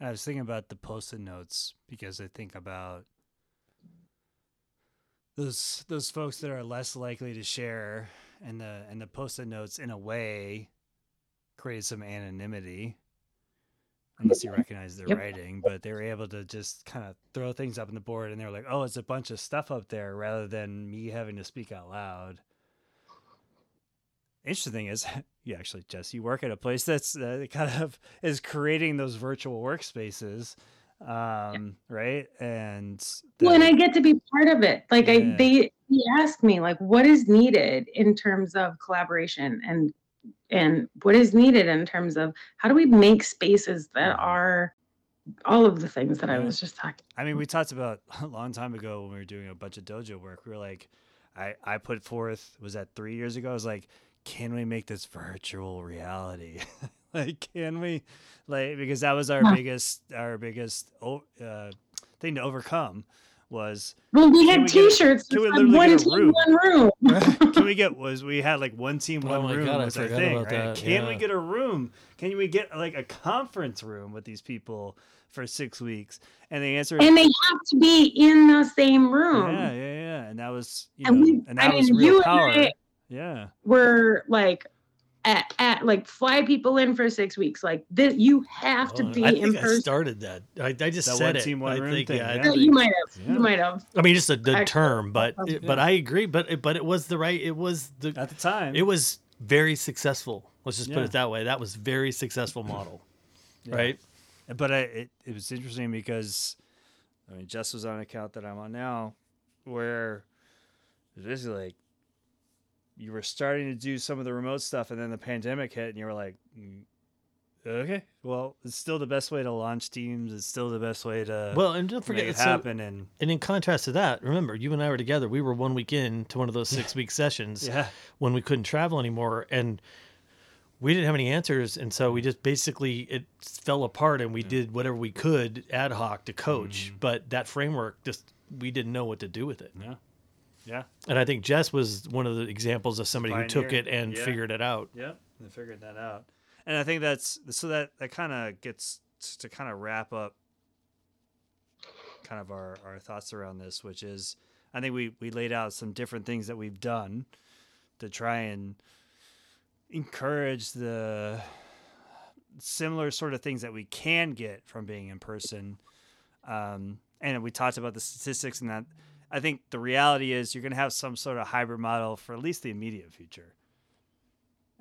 I was thinking about the post-it notes because I think about those those folks that are less likely to share and the and the post-it notes in a way create some anonymity unless you recognize their Yep. writing but they were able to just kind of throw things up on the board and they were like oh it's a bunch of stuff up there rather than me having to speak out loud interesting thing is you actually jess you work at a place that's uh, kind of is creating those virtual workspaces um right and Well, and I get to be part of it. Like Yeah. I they he asked me like what is needed in terms of collaboration and and what is needed in terms of how do we make spaces that Mhm. are all of the things that I was just talking. I mean, we talked about a long time ago when we were doing a bunch of dojo work. We were like, I, I put forth, was that three years ago? I was like, can we make this virtual reality? like, can we, like, because that was our biggest, our biggest uh, thing to overcome was, Well, we had we get a- T-shirts. can we that one team, room?" one room. can we get, was we had like one team, Oh one my room God, I was our thing, about right? that, Can we get a room? Can we get like a conference room with these people for six weeks? And the answer and they have to be in the same room. Yeah, yeah, yeah. And that was, you And know, we- and I that was mean, real you and power. I- yeah. We're like at, at like fly people in for six weeks. Like this, you have to Oh, be I in think I person. started that. I, I just That said one it. team, one I room think, thing, yeah, I yeah. No, think- you might have. Yeah. You might have. I mean, just a good term, but it- but. I agree. But it, but it was the right. It was the. At the time. It was very successful. Let's just put it that way. That was very successful model, Yeah. right? But I, it, it was interesting because, I mean, Jess was on an account that I'm on now where it was basically like you were starting to do some of the remote stuff and then the pandemic hit and you were like, "Mm, okay, well, it's still the best way to launch teams. It's still the best way to Well, and don't forget, it so, happen. And and in contrast to that, remember, you and I were together. We were one week in to one of those six week sessions yeah, when we couldn't travel anymore, and we didn't have any answers, and so we just basically it fell apart, and we did whatever we could ad hoc to coach, Mm-hmm. but that framework just we didn't know what to do with it. yeah, yeah. And I think Jess was one of the examples of somebody who took it and Yeah. figured it out. Yeah. they figured that out, and I think that's so that that kind of gets to kind of wrap up kind of our our thoughts around this, which is I think we we laid out some different things that we've done to try and encourage the similar sort of things that we can get from being in person. Um, and we talked about the statistics and that. I think the reality is you're going to have some sort of hybrid model for at least the immediate future.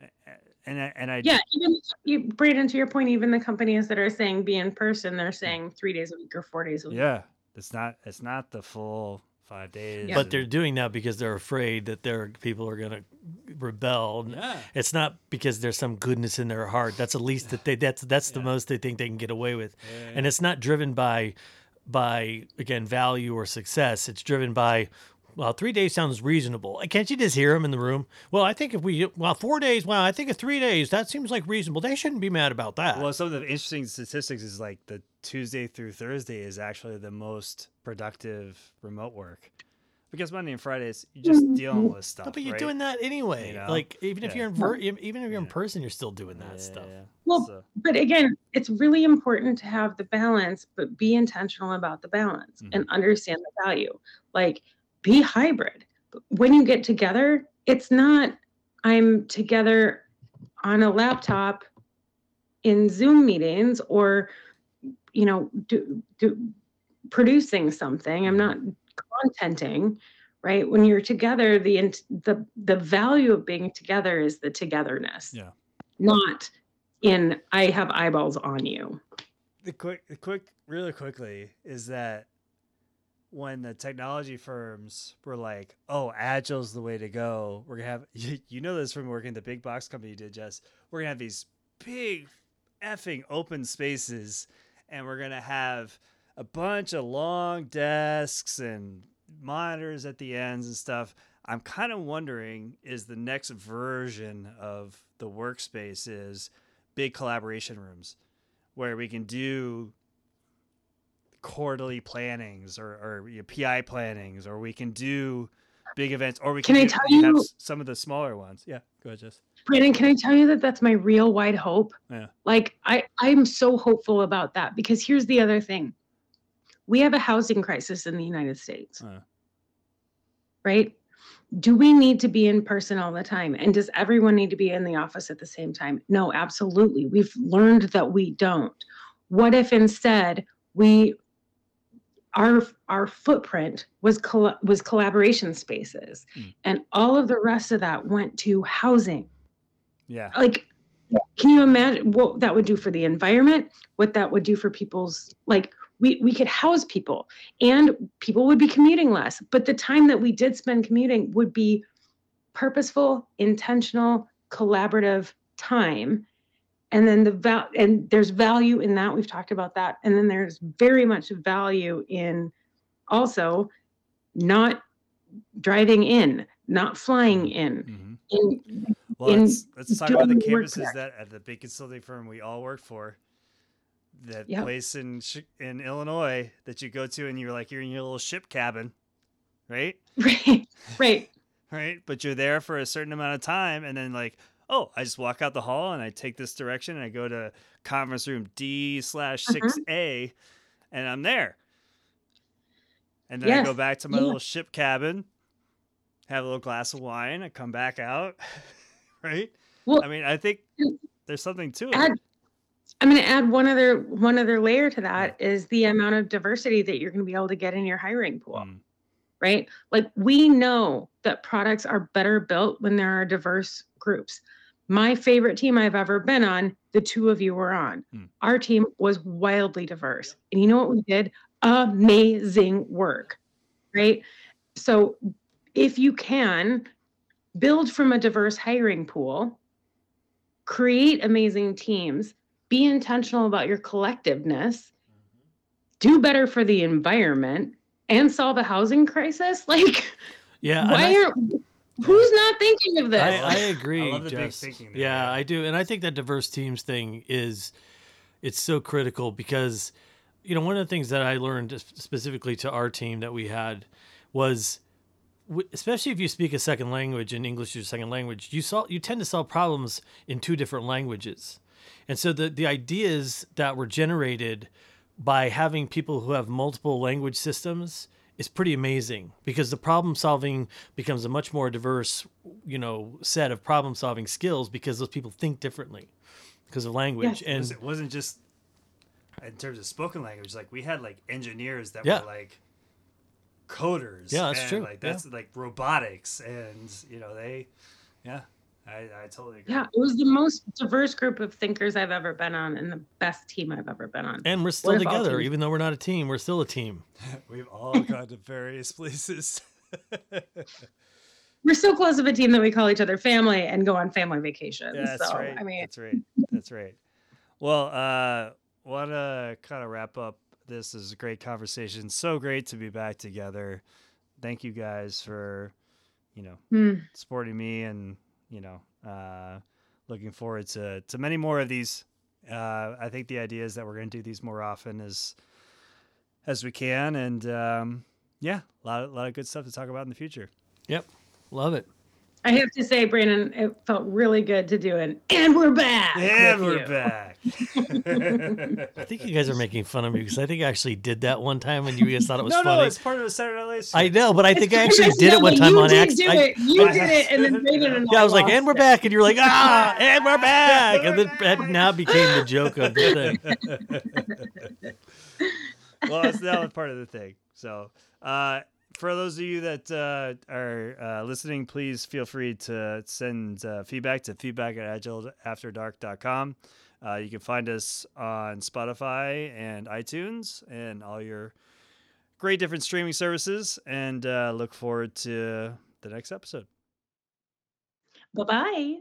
A- a- And I, and I Yeah, even you, Braden, to your point, even the companies that are saying be in person, they're saying three days a week or four days a week. yeah, it's not it's not the full five days. Yeah. But they're doing that because they're afraid that their people are going to rebel. yeah, It's not because there's some goodness in their heart. That's the least that they that's that's the most they think they can get away with. yeah, And it's not driven by by again value or success. It's driven by well, three days sounds reasonable. Can't you just hear them in the room? Well, I think if we well four days, well, I think if three days, that seems like reasonable. They shouldn't be mad about that. Well, some of the interesting statistics is like the Tuesday through Thursday is actually the most productive remote work because Monday and Fridays you're just dealing with stuff. No, but you're right? doing that anyway. You know? Like even if you're in ver- even if you're in person, you're still doing that Yeah, stuff. yeah, yeah. Well, So- But again, it's really important to have the balance, but be intentional about the balance Mhm. and understand the value. Like be hybrid. When you get together, it's not I'm together on a laptop in Zoom meetings or you know do, do producing something. I'm not contenting, right? When you're together, the the the value of being together is the togetherness. Yeah. Not in I have eyeballs on you. the quick, the quick, really quickly is that when the technology firms were like, "Oh, agile's the way to go," we're gonna have you, you know this from working the big box company you did, Jess. We're gonna have these big effing open spaces, and we're gonna have a bunch of long desks and monitors at the ends and stuff. I'm kind of wondering is the next version of the workspace is big collaboration rooms where we can do quarterly plannings or, or you know, PI plannings, or we can do big events, or we Can can, I tell have you- some of the smaller ones. Yeah, go ahead, Jess. Brandon, can I tell you that that's my real wide hope? Yeah. Like I, I'm so hopeful about that because here's the other thing: we have a housing crisis in the United States, Uh. right? Do we need to be in person all the time? And does everyone need to be in the office at the same time? No, absolutely. We've learned that we don't. What if instead we our our footprint was colla- was collaboration spaces Mm. and all of the rest of that went to housing Yeah, like can you imagine what that would do for the environment what that would do for people's like we we could house people and people would be commuting less but the time that we did spend commuting would be purposeful intentional collaborative time. And then the val and there's value in that. We've talked about that. And then there's very much value in also not driving in not flying in. Hmm in Well, in let's, let's talk about the campuses that at the big consulting firm we all work for. That Yep. place in in Illinois that you go to, and you're like you're in your little ship cabin, right? right right right? But you're there for a certain amount of time, and then like, oh, I just walk out the hall and I take this direction, and I go to conference room D slash uh-huh. six A, and I'm there. And then I go back to my yeah. little ship cabin, have a little glass of wine, I come back out, right? Well, I mean, I think there's something to it. add i'm going to add one other one other layer to that is the amount of diversity that you're going to be able to get in your hiring pool Mm, right? Like we know that products are better built when there are diverse groups. My favorite team i've ever been on the two of you were on. Hmm. our team was wildly diverse. And you know what we did? Amazing work right? So if you can build from a diverse hiring pool create amazing teams be intentional about your collectiveness mm-hmm. do better for the environment and solve a housing crisis like Yeah, why I- aren't who's not thinking of this I, I agree. love the big Jess. thinking there, Yeah, yeah. I do, and I think that diverse teams thing is it's so critical because you know one of the things that I learned specifically to our team that we had was especially if you speak a second language and English is your second language, you solve you tend to solve problems in two different languages, and so the the ideas that were generated by having people who have multiple language systems is pretty amazing because the problem solving becomes a much more diverse you know set of problem solving skills because those people think differently because of language Yes. And it wasn't just in terms of spoken language. Like we had like engineers that Yeah. were like coders. Yeah, that's and, true. Like Yeah. that's like robotics, and you know they, yeah, I, I totally agree. yeah it was the most diverse group of thinkers i've ever been on and the best team i've ever been on and we're still if all together even though we're not a team we're still a team We've all gone to various places. we're so close of a team that we call each other family and go on family vacations Yeah, that's so right. i mean that's right. That's right. Well, uh, want to kind of wrap up. This is a great conversation. So great to be back together. Thank you guys for, you know, hmm, supporting me and you know uh, looking forward to to many more of these. Uh, i think the idea is that we're going to do these more often as as we can and um, yeah a lot, of, lot of good stuff to talk about in the future. Yep. Love it i have to say brandon it felt really good to do it and we're back and we're you. back i think you guys are making fun of me because i think i actually did that one time and you guys thought it was no funny no it's part of the saturday night Live i know but i think i actually did it one professional, time you on did accident do I- it. You I- did it, and then Brandon and yeah, I was like, and we're back, and you're like, ah, and we're back, and then that now became the joke of the thing. well, it's now part of the thing. So, uh, for those of you that uh, are uh, listening, please feel free to send uh, feedback to feedback at agileafterdark.com. Uh, you can find us on Spotify and iTunes and all your great different streaming services. And uh, look forward to the next episode. Bye bye.